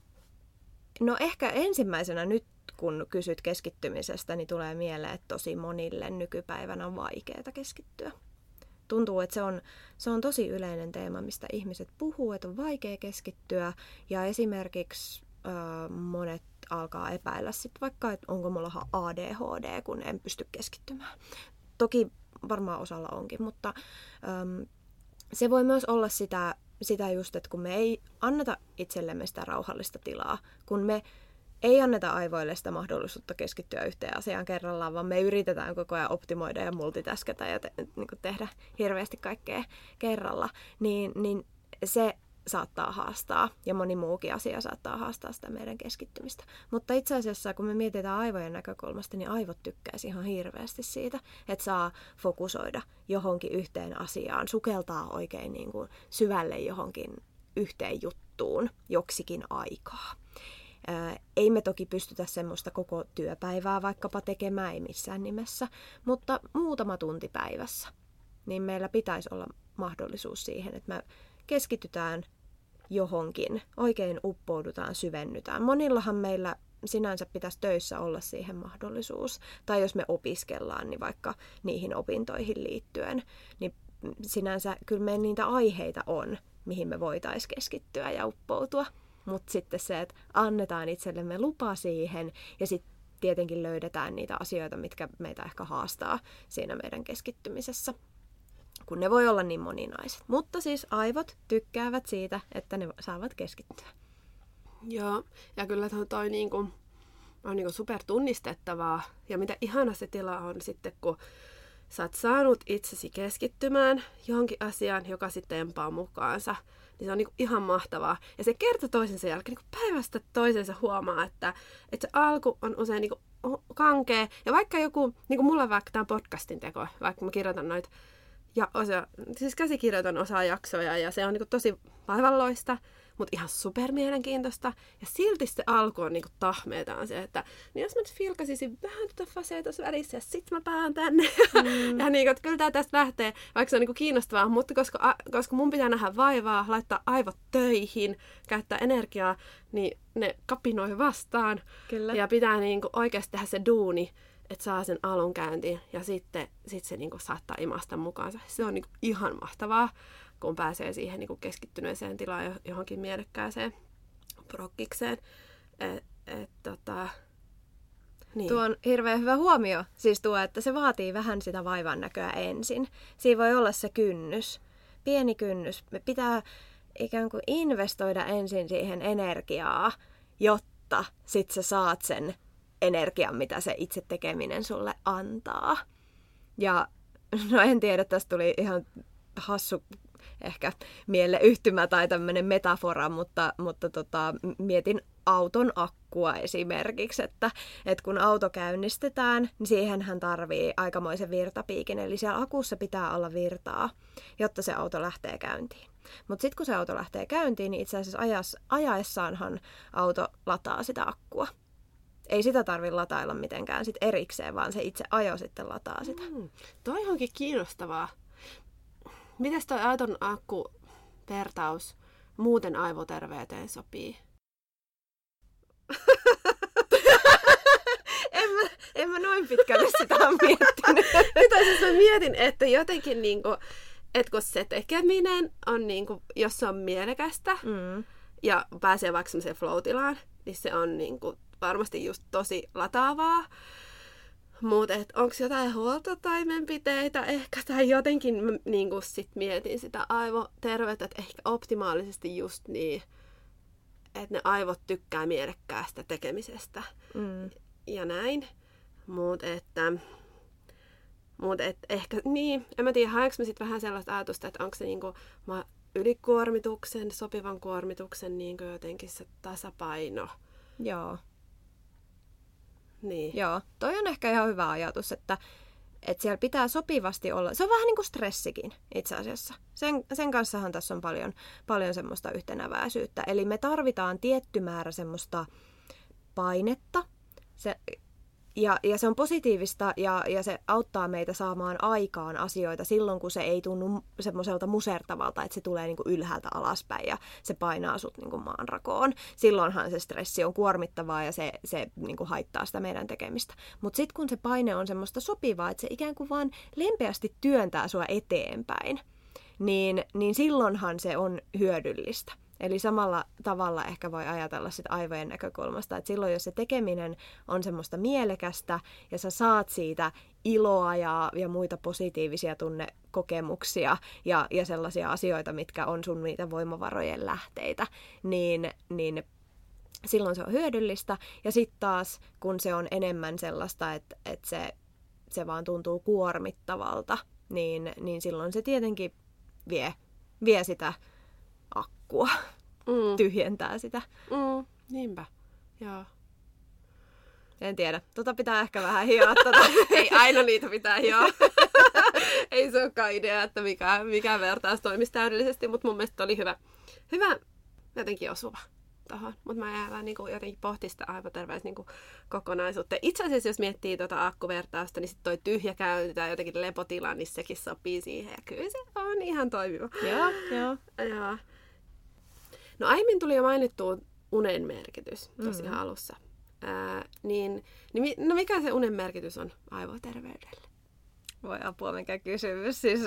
no ehkä ensimmäisenä nyt kun kysyt keskittymisestä, niin tulee mieleen, että tosi monille nykypäivänä on vaikeaa keskittyä. Tuntuu, että se on, se on tosi yleinen teema, mistä ihmiset puhuu, että on vaikea keskittyä. Ja esimerkiksi monet alkaa epäillä sit vaikka, että onko mulla ADHD, kun en pysty keskittymään. Toki varmaan osalla onkin, mutta ähm, se voi myös olla sitä, sitä just, että kun me ei anneta itsellemme sitä rauhallista tilaa, kun me ei anneta aivoille sitä mahdollisuutta keskittyä yhteen asiaan kerrallaan, vaan me yritetään koko ajan optimoida ja multitaskätä ja te, niin tehdä hirveästi kaikkea kerralla, niin, niin se saattaa haastaa ja moni muukin asia saattaa haastaa sitä meidän keskittymistä. Mutta itse asiassa, kun me mietitään aivojen näkökulmasta, niin aivot tykkäisi ihan hirveästi siitä, että saa fokusoida johonkin yhteen asiaan, sukeltaa oikein niin kuin syvälle johonkin yhteen juttuun joksikin aikaa. Ei me toki pystytä semmoista koko työpäivää vaikkapa tekemään, ei missään nimessä, mutta muutama tunti päivässä, niin meillä pitäisi olla mahdollisuus siihen, että me keskitytään johonkin, oikein uppoudutaan, syvennytään. Monillahan meillä sinänsä pitäisi töissä olla siihen mahdollisuus. Tai jos me opiskellaan, niin vaikka niihin opintoihin liittyen, niin sinänsä kyllä meillä niitä aiheita on, mihin me voitaisiin keskittyä ja uppoutua. Mutta sitten se, että annetaan itsellemme lupa siihen ja sitten tietenkin löydetään niitä asioita, mitkä meitä ehkä haastaa siinä meidän keskittymisessä kun ne voi olla niin moninaiset. Mutta siis aivot tykkäävät siitä, että ne saavat keskittyä. Joo, ja kyllä toi, toi niinku, on niinku super tunnistettavaa. Ja mitä ihana se tila on sitten, kun sä oot saanut itsesi keskittymään johonkin asiaan, joka sitten empaa mukaansa niin se on niinku ihan mahtavaa. Ja se kerta toisensa jälkeen niinku päivästä toisensa huomaa, että, että se alku on usein niinku kankea. Ja vaikka joku, niin kuin mulla vaikka tämä podcastin teko, vaikka mä kirjoitan noita ja osa, siis käsikirjoitan osaa jaksoja ja se on niinku tosi vaivalloista mutta ihan super mielenkiintoista. Ja silti se alku on niinku tahmeetaan se, että niin jos mä nyt filkasisin vähän tuota fasea tuossa välissä ja sit mä päään tänne. Mm. ja niinku, että kyllä tää tästä lähtee, vaikka se on niinku kiinnostavaa, mutta koska, a, koska mun pitää nähdä vaivaa, laittaa aivot töihin, käyttää energiaa, niin ne kapinoi vastaan. Kyllä. Ja pitää niinku oikeasti tehdä se duuni, että saa sen alun käyntiin ja sitten sit se niinku saattaa imasta mukaansa. Se on niinku ihan mahtavaa kun pääsee siihen niin kuin keskittyneeseen tilaan johonkin mielekkääseen prokkikseen. Et, et, tota, niin. Tuo on hirveän hyvä huomio. Siis tuo, että se vaatii vähän sitä vaivan näköä ensin. Siinä voi olla se kynnys. Pieni kynnys. Me pitää ikään kuin investoida ensin siihen energiaa, jotta sit sä saat sen energian, mitä se itse tekeminen sulle antaa. Ja no en tiedä, tästä tuli ihan hassu ehkä mieleyhtymä tai tämmöinen metafora, mutta, mutta tota, mietin auton akkua esimerkiksi, että, että kun auto käynnistetään, niin siihen hän tarvii aikamoisen virtapiikin, eli siellä akussa pitää olla virtaa, jotta se auto lähtee käyntiin. Mutta sitten kun se auto lähtee käyntiin, niin itse asiassa ajaessaanhan auto lataa sitä akkua. Ei sitä tarvi latailla mitenkään sit erikseen, vaan se itse ajo sitten lataa sitä. Mm, toi onkin kiinnostavaa. Miten toi Aiton akku vertaus muuten aivoterveyteen sopii? en, mä, en mä noin pitkälle sitä ole miettinyt. Mitä siis mä mietin, että jotenkin niinku, että kun se tekeminen on niinku, jos se on mielekästä mm. ja pääsee vaikka semmoiseen flow niin se on niinku varmasti just tosi lataavaa. Mutta onko jotain huoltotaimenpiteitä ehkä, tai jotenkin niin sit mietin sitä aivoterveyttä, että ehkä optimaalisesti just niin, että ne aivot tykkää mielekkäästä tekemisestä mm. ja näin. Mutta että mut et ehkä, niin, en mä tiedä, haenko mä sitten vähän sellaista ajatusta, että onko se niinku ylikuormituksen, sopivan kuormituksen niinku jotenkin se tasapaino. Joo. Niin. Joo, toi on ehkä ihan hyvä ajatus, että, että siellä pitää sopivasti olla. Se on vähän niin kuin stressikin itse asiassa. Sen, sen kanssahan tässä on paljon, paljon semmoista yhtenäväisyyttä. Eli me tarvitaan tietty määrä semmoista painetta. Se, ja, ja se on positiivista ja, ja se auttaa meitä saamaan aikaan asioita silloin, kun se ei tunnu semmoiselta musertavalta, että se tulee niin kuin ylhäältä alaspäin ja se painaa sut niin kuin maanrakoon. Silloinhan se stressi on kuormittavaa ja se, se niin kuin haittaa sitä meidän tekemistä. Mutta sitten kun se paine on semmoista sopivaa, että se ikään kuin vaan lempeästi työntää sua eteenpäin, niin, niin silloinhan se on hyödyllistä. Eli samalla tavalla ehkä voi ajatella sit aivojen näkökulmasta, että silloin jos se tekeminen on semmoista mielekästä ja sä saat siitä iloa ja, ja muita positiivisia tunnekokemuksia ja, ja sellaisia asioita, mitkä on sun niitä voimavarojen lähteitä, niin, niin silloin se on hyödyllistä. Ja sitten taas, kun se on enemmän sellaista, että, että se, se vaan tuntuu kuormittavalta, niin, niin silloin se tietenkin vie, vie sitä akkua, mm. tyhjentää sitä. Mm, niinpä, joo. En tiedä. Tota pitää ehkä vähän hioa. Tota. Ei aina niitä pitää hioa. Ei se olekaan idea, että mikä, mikä vertaus toimisi täydellisesti, mutta mun mielestä oli hyvä, hyvä jotenkin osuva tuohon. Mutta mä jäävän niin jotenkin pohti sitä aivoterveys niin kokonaisuutta. Itse asiassa jos miettii tuota akkuvertausta, niin sitten toi tyhjä käynti tai jotenkin lepotila, niin sekin sopii siihen. Ja kyllä se on ihan toimiva. Joo, joo. joo. No aiemmin tuli jo mainittu unen merkitys tosi mm-hmm. alussa. Ää, niin, niin, no mikä se unen merkitys on aivoterveydelle? Voi apua, mikä kysymys. Siis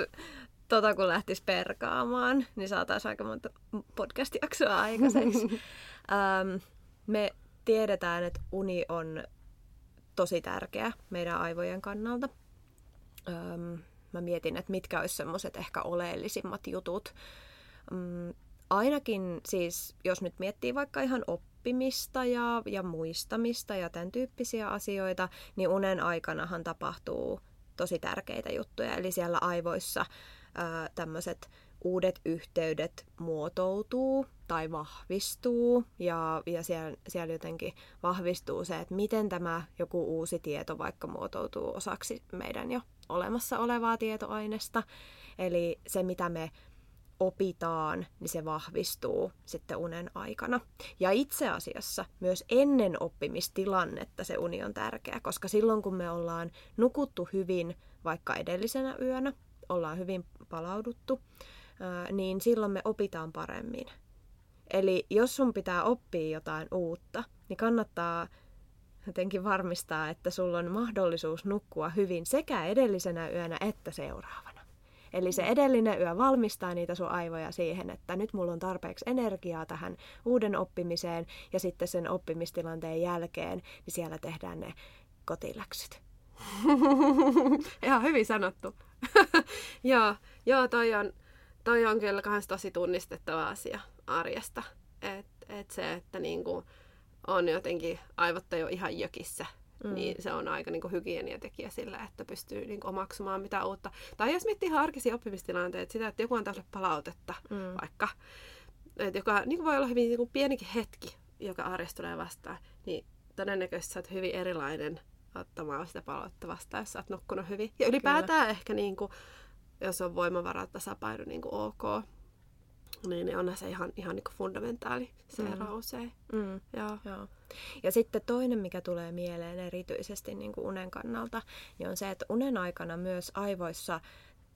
tota kun lähtisi perkaamaan, niin saataisiin aika monta podcast-jaksoa aikaiseksi. ähm, me tiedetään, että uni on tosi tärkeä meidän aivojen kannalta. Ähm, mä mietin, että mitkä olisi semmoiset ehkä oleellisimmat jutut. Mm, ainakin siis, jos nyt miettii vaikka ihan oppimista ja, ja muistamista ja tämän tyyppisiä asioita, niin unen aikanahan tapahtuu tosi tärkeitä juttuja. Eli siellä aivoissa tämmöiset uudet yhteydet muotoutuu tai vahvistuu ja, ja siellä, siellä jotenkin vahvistuu se, että miten tämä joku uusi tieto vaikka muotoutuu osaksi meidän jo olemassa olevaa tietoainesta. Eli se, mitä me opitaan, niin se vahvistuu sitten unen aikana. Ja itse asiassa myös ennen oppimistilannetta se uni on tärkeä, koska silloin kun me ollaan nukuttu hyvin vaikka edellisenä yönä, ollaan hyvin palauduttu, niin silloin me opitaan paremmin. Eli jos sun pitää oppia jotain uutta, niin kannattaa jotenkin varmistaa, että sulla on mahdollisuus nukkua hyvin sekä edellisenä yönä että seuraavana. Eli se edellinen yö valmistaa niitä sun aivoja siihen, että nyt mulla on tarpeeksi energiaa tähän uuden oppimiseen ja sitten sen oppimistilanteen jälkeen, niin siellä tehdään ne kotiläksyt. Ihan hyvin sanottu. joo, joo toi, on, toi on kyllä kans tosi tunnistettava asia arjesta. Et, et se, että niinku on jotenkin aivot jo ihan jökissä Mm. Niin se on aika niin hygieniatekijä sillä, että pystyy niin omaksumaan mitä uutta. Tai jos miettii ihan arkisia oppimistilanteita, sitä, että joku antaa sulle palautetta mm. vaikka, että joka niin voi olla hyvin niin pienikin hetki, joka arjesta tulee vastaan, niin todennäköisesti sä oot hyvin erilainen ottamaan sitä palautetta vastaan, jos sä oot nukkunut hyvin. Ja ylipäätään Kyllä. ehkä, niin kuin, jos on voimavarat tasapaino niin kuin ok. Niin on se ihan, ihan niin fundamentaali se Mm. Mm. Joo. Joo. Ja sitten toinen, mikä tulee mieleen erityisesti niin kuin unen kannalta, niin on se, että unen aikana myös aivoissa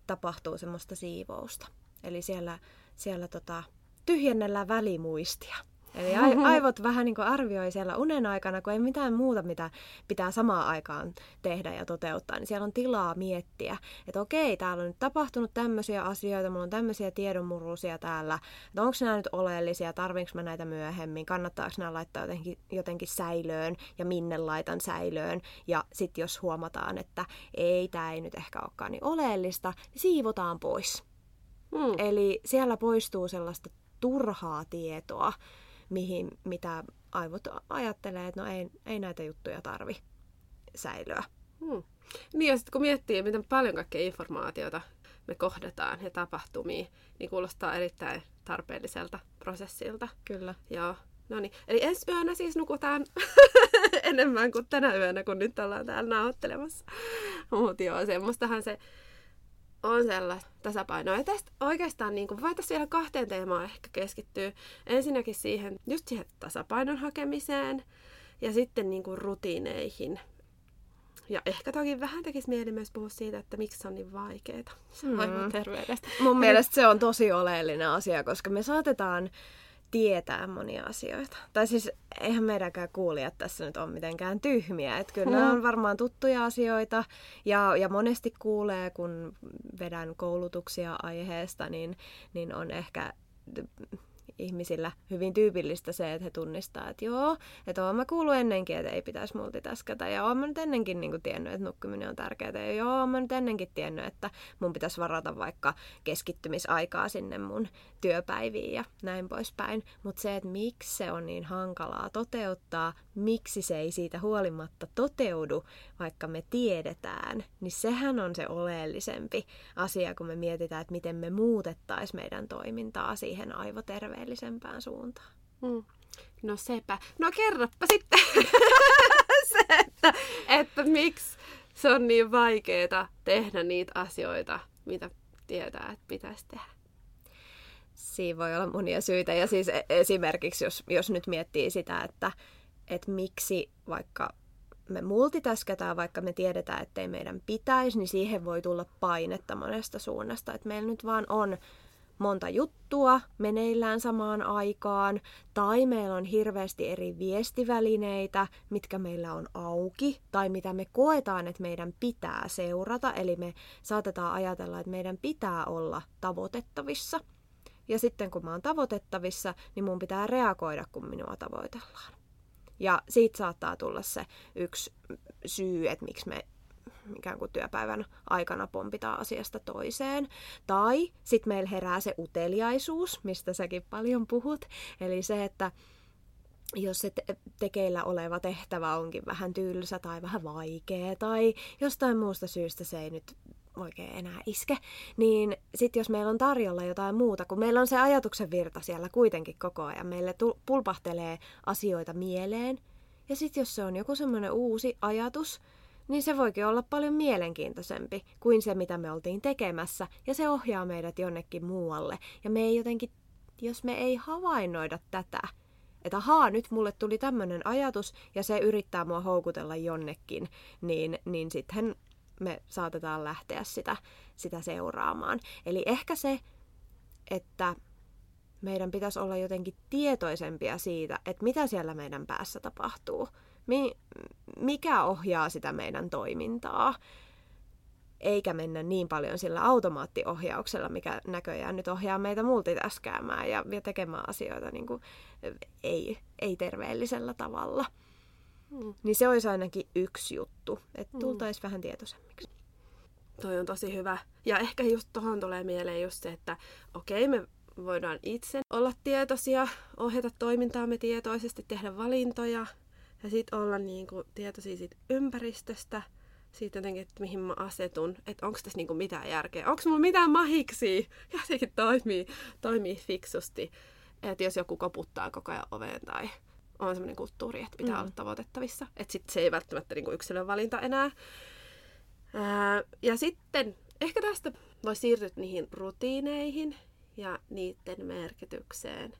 tapahtuu semmoista siivousta. Eli siellä, siellä tota, tyhjennellään välimuistia. Eli ai- aivot vähän niin kuin arvioi siellä unen aikana, kun ei mitään muuta, mitä pitää samaan aikaan tehdä ja toteuttaa, niin siellä on tilaa miettiä, että okei, täällä on nyt tapahtunut tämmöisiä asioita, mulla on tämmöisiä tiedonmurusia täällä, että onko nämä nyt oleellisia, tarvinko mä näitä myöhemmin, kannattaako nämä laittaa jotenkin, jotenkin säilöön ja minne laitan säilöön. Ja sitten jos huomataan, että ei, tämä ei nyt ehkä olekaan niin oleellista, niin siivotaan pois. Mm. Eli siellä poistuu sellaista turhaa tietoa, mihin, mitä aivot ajattelee, että no ei, ei näitä juttuja tarvi säilöä. Mm. Niin ja sitten kun miettii, miten paljon kaikkea informaatiota me kohdataan ja tapahtumia, niin kuulostaa erittäin tarpeelliselta prosessilta. Kyllä. Joo. No niin. Eli ensi yönä siis nukutaan enemmän kuin tänä yönä, kun nyt ollaan täällä nauhoittelemassa. Mutta joo, semmoistahan se on sellaista tasapainoa. Ja tästä oikeastaan niin voitaisiin vielä kahteen teemaan ehkä keskittyä. Ensinnäkin siihen, just siihen tasapainon hakemiseen ja sitten niin kuin rutiineihin. Ja ehkä toki vähän tekisi mieli myös puhua siitä, että miksi se on niin vaikeaa. Mm. Aivan terveydestä. Mun mielestä se on tosi oleellinen asia, koska me saatetaan tietää monia asioita. Tai siis eihän meidänkään kuulijat tässä nyt ole mitenkään tyhmiä. Että kyllä nämä on varmaan tuttuja asioita ja, ja monesti kuulee, kun vedän koulutuksia aiheesta, niin, niin on ehkä ihmisillä hyvin tyypillistä se, että he tunnistaa, että joo, että oon mä kuullut ennenkin, että ei pitäisi multitaskata ja oon mä nyt ennenkin niin kuin tiennyt, että nukkuminen on tärkeää ja joo, oon mä nyt ennenkin tiennyt, että mun pitäisi varata vaikka keskittymisaikaa sinne mun työpäiviin ja näin poispäin. Mutta se, että miksi se on niin hankalaa toteuttaa, miksi se ei siitä huolimatta toteudu, vaikka me tiedetään, niin sehän on se oleellisempi asia, kun me mietitään, että miten me muutettaisiin meidän toimintaa siihen aivoterveellisempään suuntaan. Mm. No sepä. No kerropa sitten se, että, että miksi se on niin vaikeaa tehdä niitä asioita, mitä tietää, että pitäisi tehdä. Siinä voi olla monia syitä. Ja siis e- esimerkiksi, jos, jos nyt miettii sitä, että, että miksi vaikka me multitasketaan, vaikka me tiedetään, ettei meidän pitäisi, niin siihen voi tulla painetta monesta suunnasta. Että meillä nyt vaan on monta juttua meneillään samaan aikaan, tai meillä on hirveästi eri viestivälineitä, mitkä meillä on auki, tai mitä me koetaan, että meidän pitää seurata, eli me saatetaan ajatella, että meidän pitää olla tavoitettavissa. Ja sitten kun mä oon tavoitettavissa, niin mun pitää reagoida, kun minua tavoitellaan. Ja siitä saattaa tulla se yksi syy, että miksi me ikään kuin työpäivän aikana pompitaan asiasta toiseen. Tai sitten meillä herää se uteliaisuus, mistä säkin paljon puhut. Eli se, että jos se te- tekeillä oleva tehtävä onkin vähän tylsä tai vähän vaikea tai jostain muusta syystä se ei nyt oikein enää iske, niin sitten jos meillä on tarjolla jotain muuta, kun meillä on se ajatuksen virta siellä kuitenkin koko ajan, meille tu- pulpahtelee asioita mieleen, ja sitten jos se on joku semmoinen uusi ajatus, niin se voikin olla paljon mielenkiintoisempi kuin se, mitä me oltiin tekemässä, ja se ohjaa meidät jonnekin muualle. Ja me ei jotenkin, jos me ei havainnoida tätä, että ahaa, nyt mulle tuli tämmöinen ajatus, ja se yrittää mua houkutella jonnekin, niin, niin sitten me saatetaan lähteä sitä, sitä seuraamaan. Eli ehkä se, että meidän pitäisi olla jotenkin tietoisempia siitä, että mitä siellä meidän päässä tapahtuu. Mi- mikä ohjaa sitä meidän toimintaa. Eikä mennä niin paljon sillä automaattiohjauksella, mikä näköjään nyt ohjaa meitä multitaskäämään ja, ja tekemään asioita niin kuin ei, ei terveellisellä tavalla. Mm. Niin se olisi ainakin yksi juttu, että Mm. tultaisiin vähän tietoisemmiksi. Toi on tosi hyvä. Ja ehkä just tuohon tulee mieleen just se, että okei, me voidaan itse olla tietoisia, ohjata toimintaamme tietoisesti, tehdä valintoja ja sitten olla niinku tietoisia siitä ympäristöstä, siitä jotenkin, että mihin mä asetun, että onko tässä niinku mitään järkeä, onko mulla mitään mahiksi ja sekin toimii, toimii fiksusti. Että jos joku koputtaa koko ajan oveen tai on semmoinen kulttuuri, että pitää Mm. olla tavoitettavissa, että sitten se ei välttämättä niinku yksilön valinta enää. Ää, ja sitten ehkä tästä voi siirtyä niihin rutiineihin ja niiden merkitykseen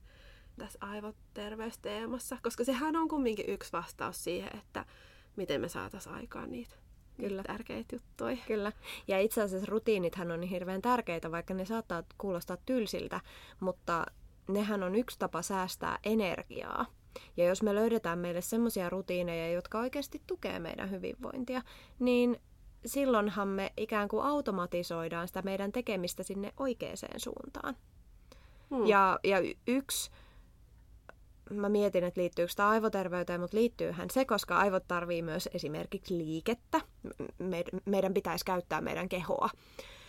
tässä aivoterveysteemassa, koska sehän on kumminkin yksi vastaus siihen, että miten me saataisiin aikaan niitä Kyllä. tärkeitä juttuja. Kyllä. Ja itse asiassa rutiinithan on hirveän tärkeitä, vaikka ne saattaa kuulostaa tylsiltä, mutta nehän on yksi tapa säästää energiaa. Ja jos me löydetään meille semmoisia rutiineja, jotka oikeasti tukee meidän hyvinvointia, niin silloinhan me ikään kuin automatisoidaan sitä meidän tekemistä sinne oikeaan suuntaan. Hmm. Ja, ja yksi, mä mietin, että liittyykö tämä aivoterveyteen, mutta liittyyhän se, koska aivot tarvii myös esimerkiksi liikettä. Me, meidän pitäisi käyttää meidän kehoa,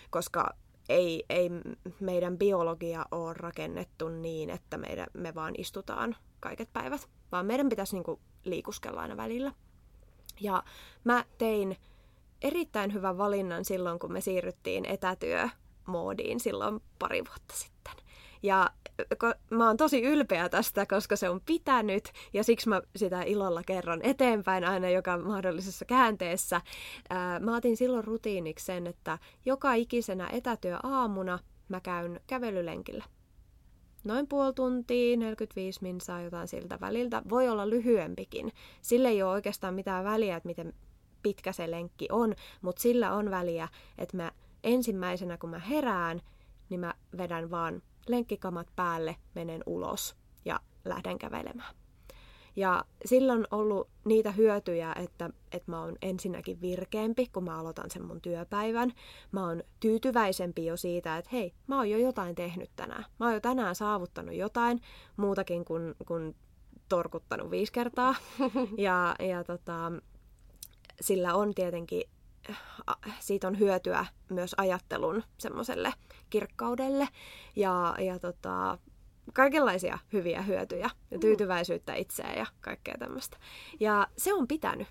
koska ei, ei meidän biologia ole rakennettu niin, että meidän, me vaan istutaan kaiket päivät, vaan meidän pitäisi niin kuin liikuskella aina välillä. Ja mä tein erittäin hyvän valinnan silloin, kun me siirryttiin etätyömoodiin silloin pari vuotta sitten. Ja mä oon tosi ylpeä tästä, koska se on pitänyt ja siksi mä sitä ilolla kerron eteenpäin aina joka mahdollisessa käänteessä. Mä otin silloin rutiiniksi sen, että joka ikisenä etätyöaamuna mä käyn kävelylenkillä. Noin puoli tuntia, 45 minsaa jotain siltä väliltä. Voi olla lyhyempikin. Sille ei ole oikeastaan mitään väliä, että miten pitkä se lenkki on, mutta sillä on väliä, että mä ensimmäisenä kun mä herään, niin mä vedän vaan lenkkikamat päälle, menen ulos ja lähden kävelemään. Ja sillä on ollut niitä hyötyjä, että, että mä oon ensinnäkin virkeämpi, kun mä aloitan sen mun työpäivän. Mä oon tyytyväisempi jo siitä, että hei, mä oon jo jotain tehnyt tänään. Mä oon jo tänään saavuttanut jotain, muutakin kuin, kuin torkuttanut viisi kertaa. Ja, ja tota, sillä on tietenkin, siitä on hyötyä myös ajattelun semmoiselle kirkkaudelle ja, ja tota, kaikenlaisia hyviä hyötyjä ja mm. tyytyväisyyttä itseään ja kaikkea tämmöistä. Ja se on pitänyt,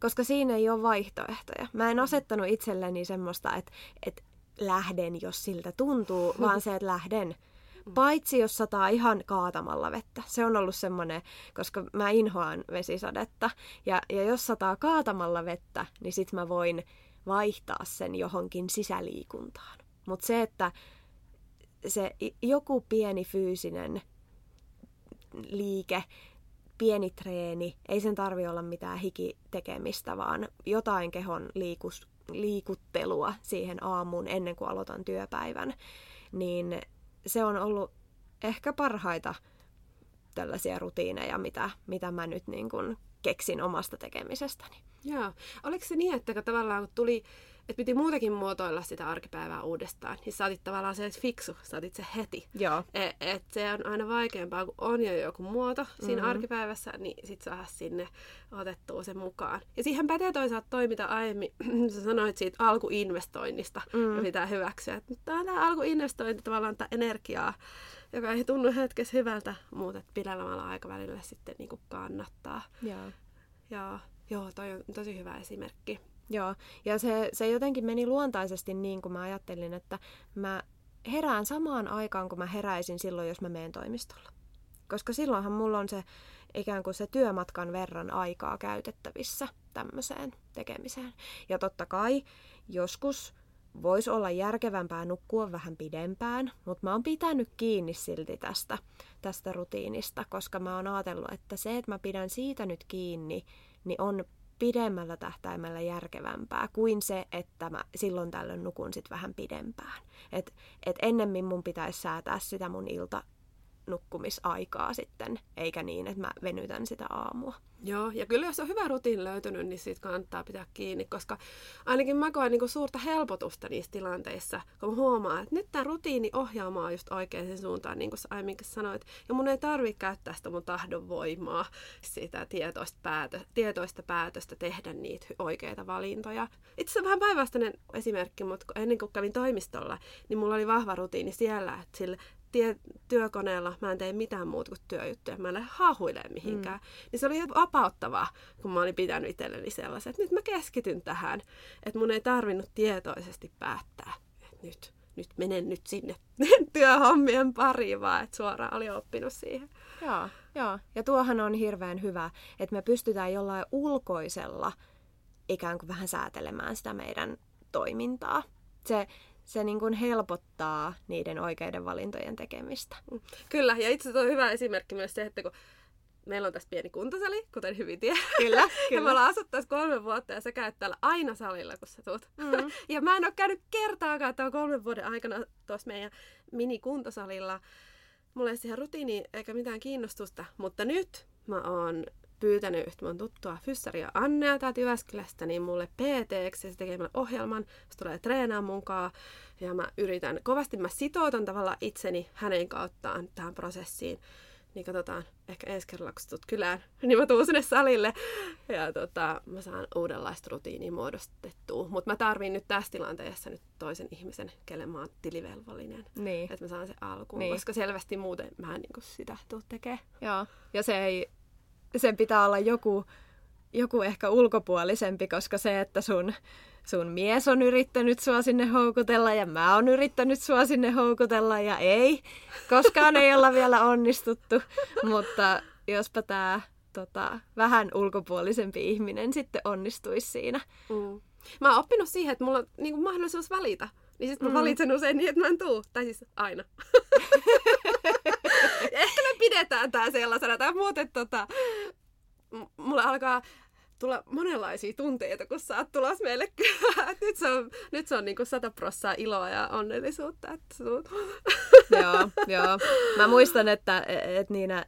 koska siinä ei ole vaihtoehtoja. Mä en asettanut itselleni semmoista, että, että lähden, jos siltä tuntuu, vaan se, että lähden. Paitsi jos sataa ihan kaatamalla vettä. Se on ollut semmoinen, koska mä inhoan vesisadetta. Ja, ja jos sataa kaatamalla vettä, niin sit mä voin vaihtaa sen johonkin sisäliikuntaan. Mutta se, että se joku pieni fyysinen liike, pieni treeni, ei sen tarvi olla mitään hikitekemistä, vaan jotain kehon liikus, liikuttelua siihen aamuun ennen kuin aloitan työpäivän, niin se on ollut ehkä parhaita tällaisia rutiineja, mitä, mitä mä nyt niin kuin keksin omasta tekemisestäni. Joo. Oliko se niin, että tavallaan kun tuli että piti muutenkin muotoilla sitä arkipäivää uudestaan, niin saatit tavallaan se fiksu, saatit se heti. Joo. Et, et se on aina vaikeampaa, kun on jo joku muoto siinä mm-hmm. arkipäivässä, niin sit saa sinne otettua sen mukaan. Ja siihen pätee toisaalta toimita aiemmin, sä sanoit siitä alkuinvestoinnista, mm. ja pitää hyväksyä. Tämä on tämä alkuinvestointi tavallaan tämä energiaa, joka ei tunnu hetkessä hyvältä, mutta pidemmällä aikavälillä sitten niin kuin kannattaa. Joo. Ja, joo, toi on tosi hyvä esimerkki. Joo, ja se, se jotenkin meni luontaisesti niin kuin mä ajattelin, että mä herään samaan aikaan, kun mä heräisin silloin, jos mä menen toimistolla. Koska silloinhan mulla on se ikään kuin se työmatkan verran aikaa käytettävissä tämmöiseen tekemiseen. Ja totta kai joskus voisi olla järkevämpää nukkua vähän pidempään, mutta mä oon pitänyt kiinni silti tästä, tästä rutiinista, koska mä oon ajatellut, että se, että mä pidän siitä nyt kiinni, niin on pidemmällä tähtäimellä järkevämpää kuin se, että mä silloin tällöin nukun sit vähän pidempään. Et, et ennemmin mun pitäisi säätää sitä mun ilta nukkumisaikaa sitten, eikä niin, että mä venytän sitä aamua. Joo, ja kyllä jos on hyvä rutiin löytynyt, niin siitä kannattaa pitää kiinni, koska ainakin mä koen niin suurta helpotusta niissä tilanteissa, kun mä huomaan, että nyt tämä rutiini ohjaamaan just oikeaan suuntaan, niin kuin sä aiemminkin sanoit. Ja mun ei tarvitse käyttää sitä mun tahdon voimaa, sitä tietoista, päätö, tietoista päätöstä tehdä niitä oikeita valintoja. Itse asiassa vähän päinvastainen esimerkki, mutta ennen kuin kävin toimistolla, niin mulla oli vahva rutiini siellä, että sille tie, työkoneella mä en tee mitään muuta kuin työjuttuja. Mä en lähde haahuilemaan mihinkään. Mm. Niin se oli vapauttavaa, kun mä olin pitänyt itselleni sellaisen, että nyt mä keskityn tähän. Että mun ei tarvinnut tietoisesti päättää, että nyt, nyt menen nyt sinne työhommien pariin, vaan että suoraan oli oppinut siihen. Joo, joo. Ja tuohan on hirveän hyvä, että me pystytään jollain ulkoisella ikään kuin vähän säätelemään sitä meidän toimintaa. Se, se niin kuin helpottaa niiden oikeiden valintojen tekemistä. Kyllä, ja itse asiassa on hyvä esimerkki myös se, että kun meillä on tässä pieni kuntosali, kuten hyvin tiedät. Kyllä, Ja kyllä. me ollaan asuttu tässä kolme vuotta ja sä käyt täällä aina salilla, kun sä tuut. Mm. ja mä en ole käynyt kertaakaan tämän kolmen vuoden aikana tuossa meidän mini-kuntosalilla. Mulla ei siihen rutiini eikä mitään kiinnostusta, mutta nyt mä oon pyytänyt yhtä mun tuttua Fyssaria Annea täältä Jyväskylästä, niin mulle pt ja se tekee mulle ohjelman, se tulee treenaamaan munkaan ja mä yritän, kovasti mä sitoutan tavallaan itseni hänen kauttaan tähän prosessiin. Niin katsotaan, ehkä ensi kerralla kun tulet kylään, niin mä tuun sinne salille ja tota, mä saan uudenlaista rutiinia muodostettua. Mutta mä tarviin nyt tässä tilanteessa nyt toisen ihmisen, kelle mä oon tilivelvollinen. Niin. Että mä saan sen alkuun, Niin. niin. koska selvästi muuten mä en niin sitä tuu tekemään. Joo. Ja se ei, sen pitää olla joku, joku ehkä ulkopuolisempi, koska se, että sun, sun mies on yrittänyt sua sinne houkutella ja mä oon yrittänyt sua sinne houkutella ja ei, koskaan ei olla vielä onnistuttu, mutta jospa tämä tota, vähän ulkopuolisempi ihminen sitten onnistuisi siinä. Mm. Mä oon oppinut siihen, että mulla on niin kuin mahdollisuus valita. Niin sit mä Mm. valitsen usein niin, että mä en tuu. Tai siis aina. pidetään tää sellaisena. Tai muuten tota, mulla alkaa tulla monenlaisia tunteita, kun sä oot tulos meille. Nyt se on, nyt se on niinku sata prossaa iloa ja onnellisuutta, että tuut. joo, joo. Mä muistan, että et Niina,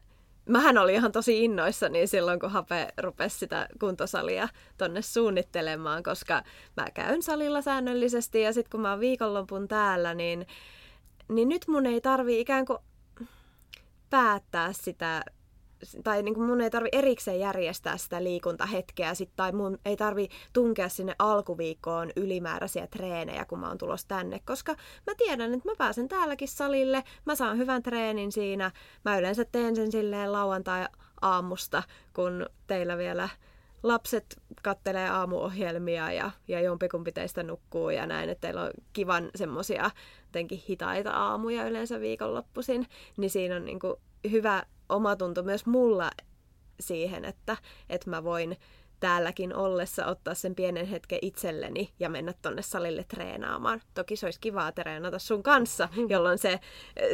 mähän olin ihan tosi innoissani silloin, kun Hape rupesi sitä kuntosalia tonne suunnittelemaan, koska mä käyn salilla säännöllisesti ja sitten kun mä oon viikonlopun täällä, niin, niin nyt mun ei tarvi ikään kuin päättää sitä tai niin kuin mun ei tarvi erikseen järjestää sitä liikuntahetkeä sit, tai mun ei tarvi tunkea sinne alkuviikkoon ylimääräisiä treenejä, kun mä oon tulossa tänne, koska mä tiedän, että mä pääsen täälläkin salille, mä saan hyvän treenin siinä, mä yleensä teen sen silleen lauantai-aamusta, kun teillä vielä lapset kattelee aamuohjelmia ja, ja jompikumpi teistä nukkuu ja näin, että teillä on kivan semmosia jotenkin hitaita aamuja yleensä viikonloppuisin, niin siinä on niinku hyvä omatunto myös mulla siihen, että, että mä voin täälläkin ollessa ottaa sen pienen hetken itselleni ja mennä tonne salille treenaamaan. Toki se olisi kivaa treenata sun kanssa, jolloin se,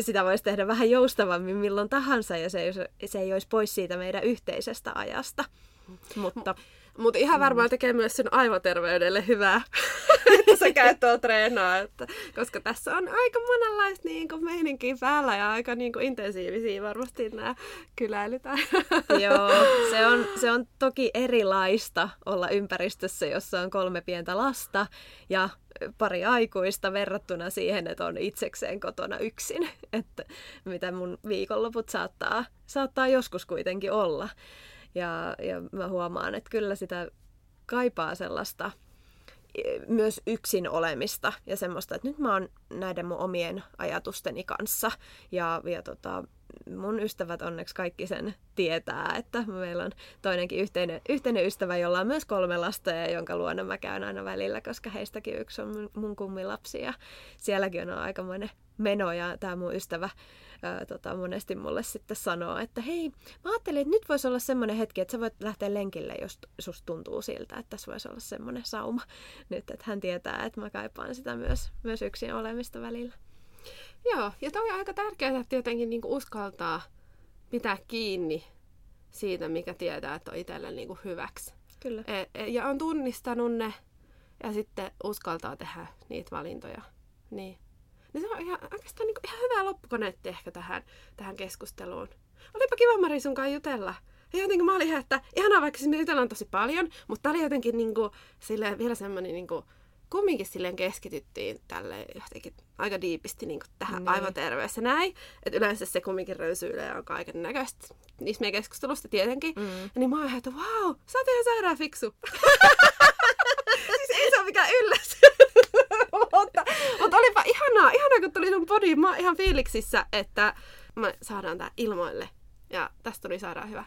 sitä voisi tehdä vähän joustavammin milloin tahansa ja se ei, se ei olisi pois siitä meidän yhteisestä ajasta. Mutta Mutta ihan varmaan tekee myös sun aivoterveydelle hyvää, että sä käyt tuolla treenaa, että, koska tässä on aika monenlaista niin kuin meininkiä päällä ja aika niin kuin intensiivisiä varmasti nämä kyläilyt. Joo, se on, se on toki erilaista olla ympäristössä, jossa on kolme pientä lasta ja pari aikuista verrattuna siihen, että on itsekseen kotona yksin, että mitä mun viikonloput saattaa, saattaa joskus kuitenkin olla. Ja, ja mä huomaan, että kyllä sitä kaipaa sellaista e, myös yksin olemista ja semmoista, että nyt mä oon näiden mun omien ajatusteni kanssa. Ja, ja tota, mun ystävät onneksi kaikki sen tietää, että meillä on toinenkin yhteinen, yhteinen ystävä, jolla on myös kolme lasta ja jonka luona mä käyn aina välillä, koska heistäkin yksi on mun, kummilapsi. Ja sielläkin on aikamoinen meno ja tämä mun ystävä ää, tota, monesti mulle sitten sanoo, että hei, mä ajattelin, että nyt voisi olla semmoinen hetki, että sä voit lähteä lenkille, jos susta tuntuu siltä, että tässä voisi olla semmoinen sauma nyt, että hän tietää, että mä kaipaan sitä myös, myös yksin olemista välillä. Joo, ja toi on aika tärkeää, että jotenkin niinku uskaltaa pitää kiinni siitä, mikä tietää, että on itselle niinku hyväksi. Kyllä. E- e- ja on tunnistanut ne ja sitten uskaltaa tehdä niitä valintoja. Niin. Niin se on ihan, oikeastaan niinku ihan hyvä loppukoneetti ehkä tähän, tähän keskusteluun. Olipa kiva Mari sun kanssa jutella. Ja jotenkin mä olin ihan, että ihanaa vaikka siis me jutellaan tosi paljon, mutta tää oli jotenkin niinku, silleen, vielä semmoinen niinku, kumminkin silleen keskityttiin tälle jotenkin aika diipisti niin tähän Niin. niin. aivoterveys ja näin. Että yleensä se kumminkin röysyilee on kaiken näköistä. Niistä meidän keskustelusta tietenkin. Mm. Niin mä oon ihan, että vau, sä oot ihan sairaan fiksu. siis ei se ole mikään yllätys. mutta, mutta olipa ihanaa, ihanaa kun tuli sun podiin. Mä oon ihan fiiliksissä, että me saadaan tää ilmoille. Ja tästä tuli sairaan hyvä.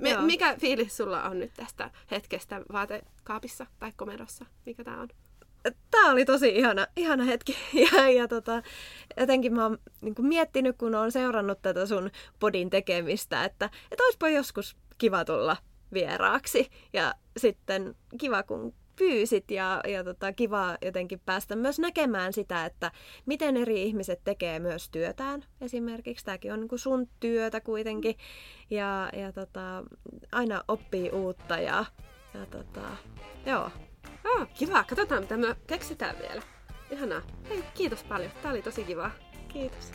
Me, mikä fiilis sulla on nyt tästä hetkestä vaatekaapissa tai komerossa? Mikä tää on? Tämä oli tosi ihana, ihana hetki. Ja, ja tota, jotenkin mä oon niin miettinyt, kun oon seurannut tätä sun podin tekemistä, että, että olisipa joskus kiva tulla vieraaksi. Ja sitten kiva, kun pyysit ja, ja tota, kiva jotenkin päästä myös näkemään sitä, että miten eri ihmiset tekee myös työtään esimerkiksi. Tämäkin on niin sun työtä kuitenkin ja, ja tota, aina oppii uutta ja, ja tota, joo. Oh, kiva, katsotaan mitä me keksitään vielä. Ihanaa. Hei, kiitos paljon. Tämä oli tosi kiva. Kiitos.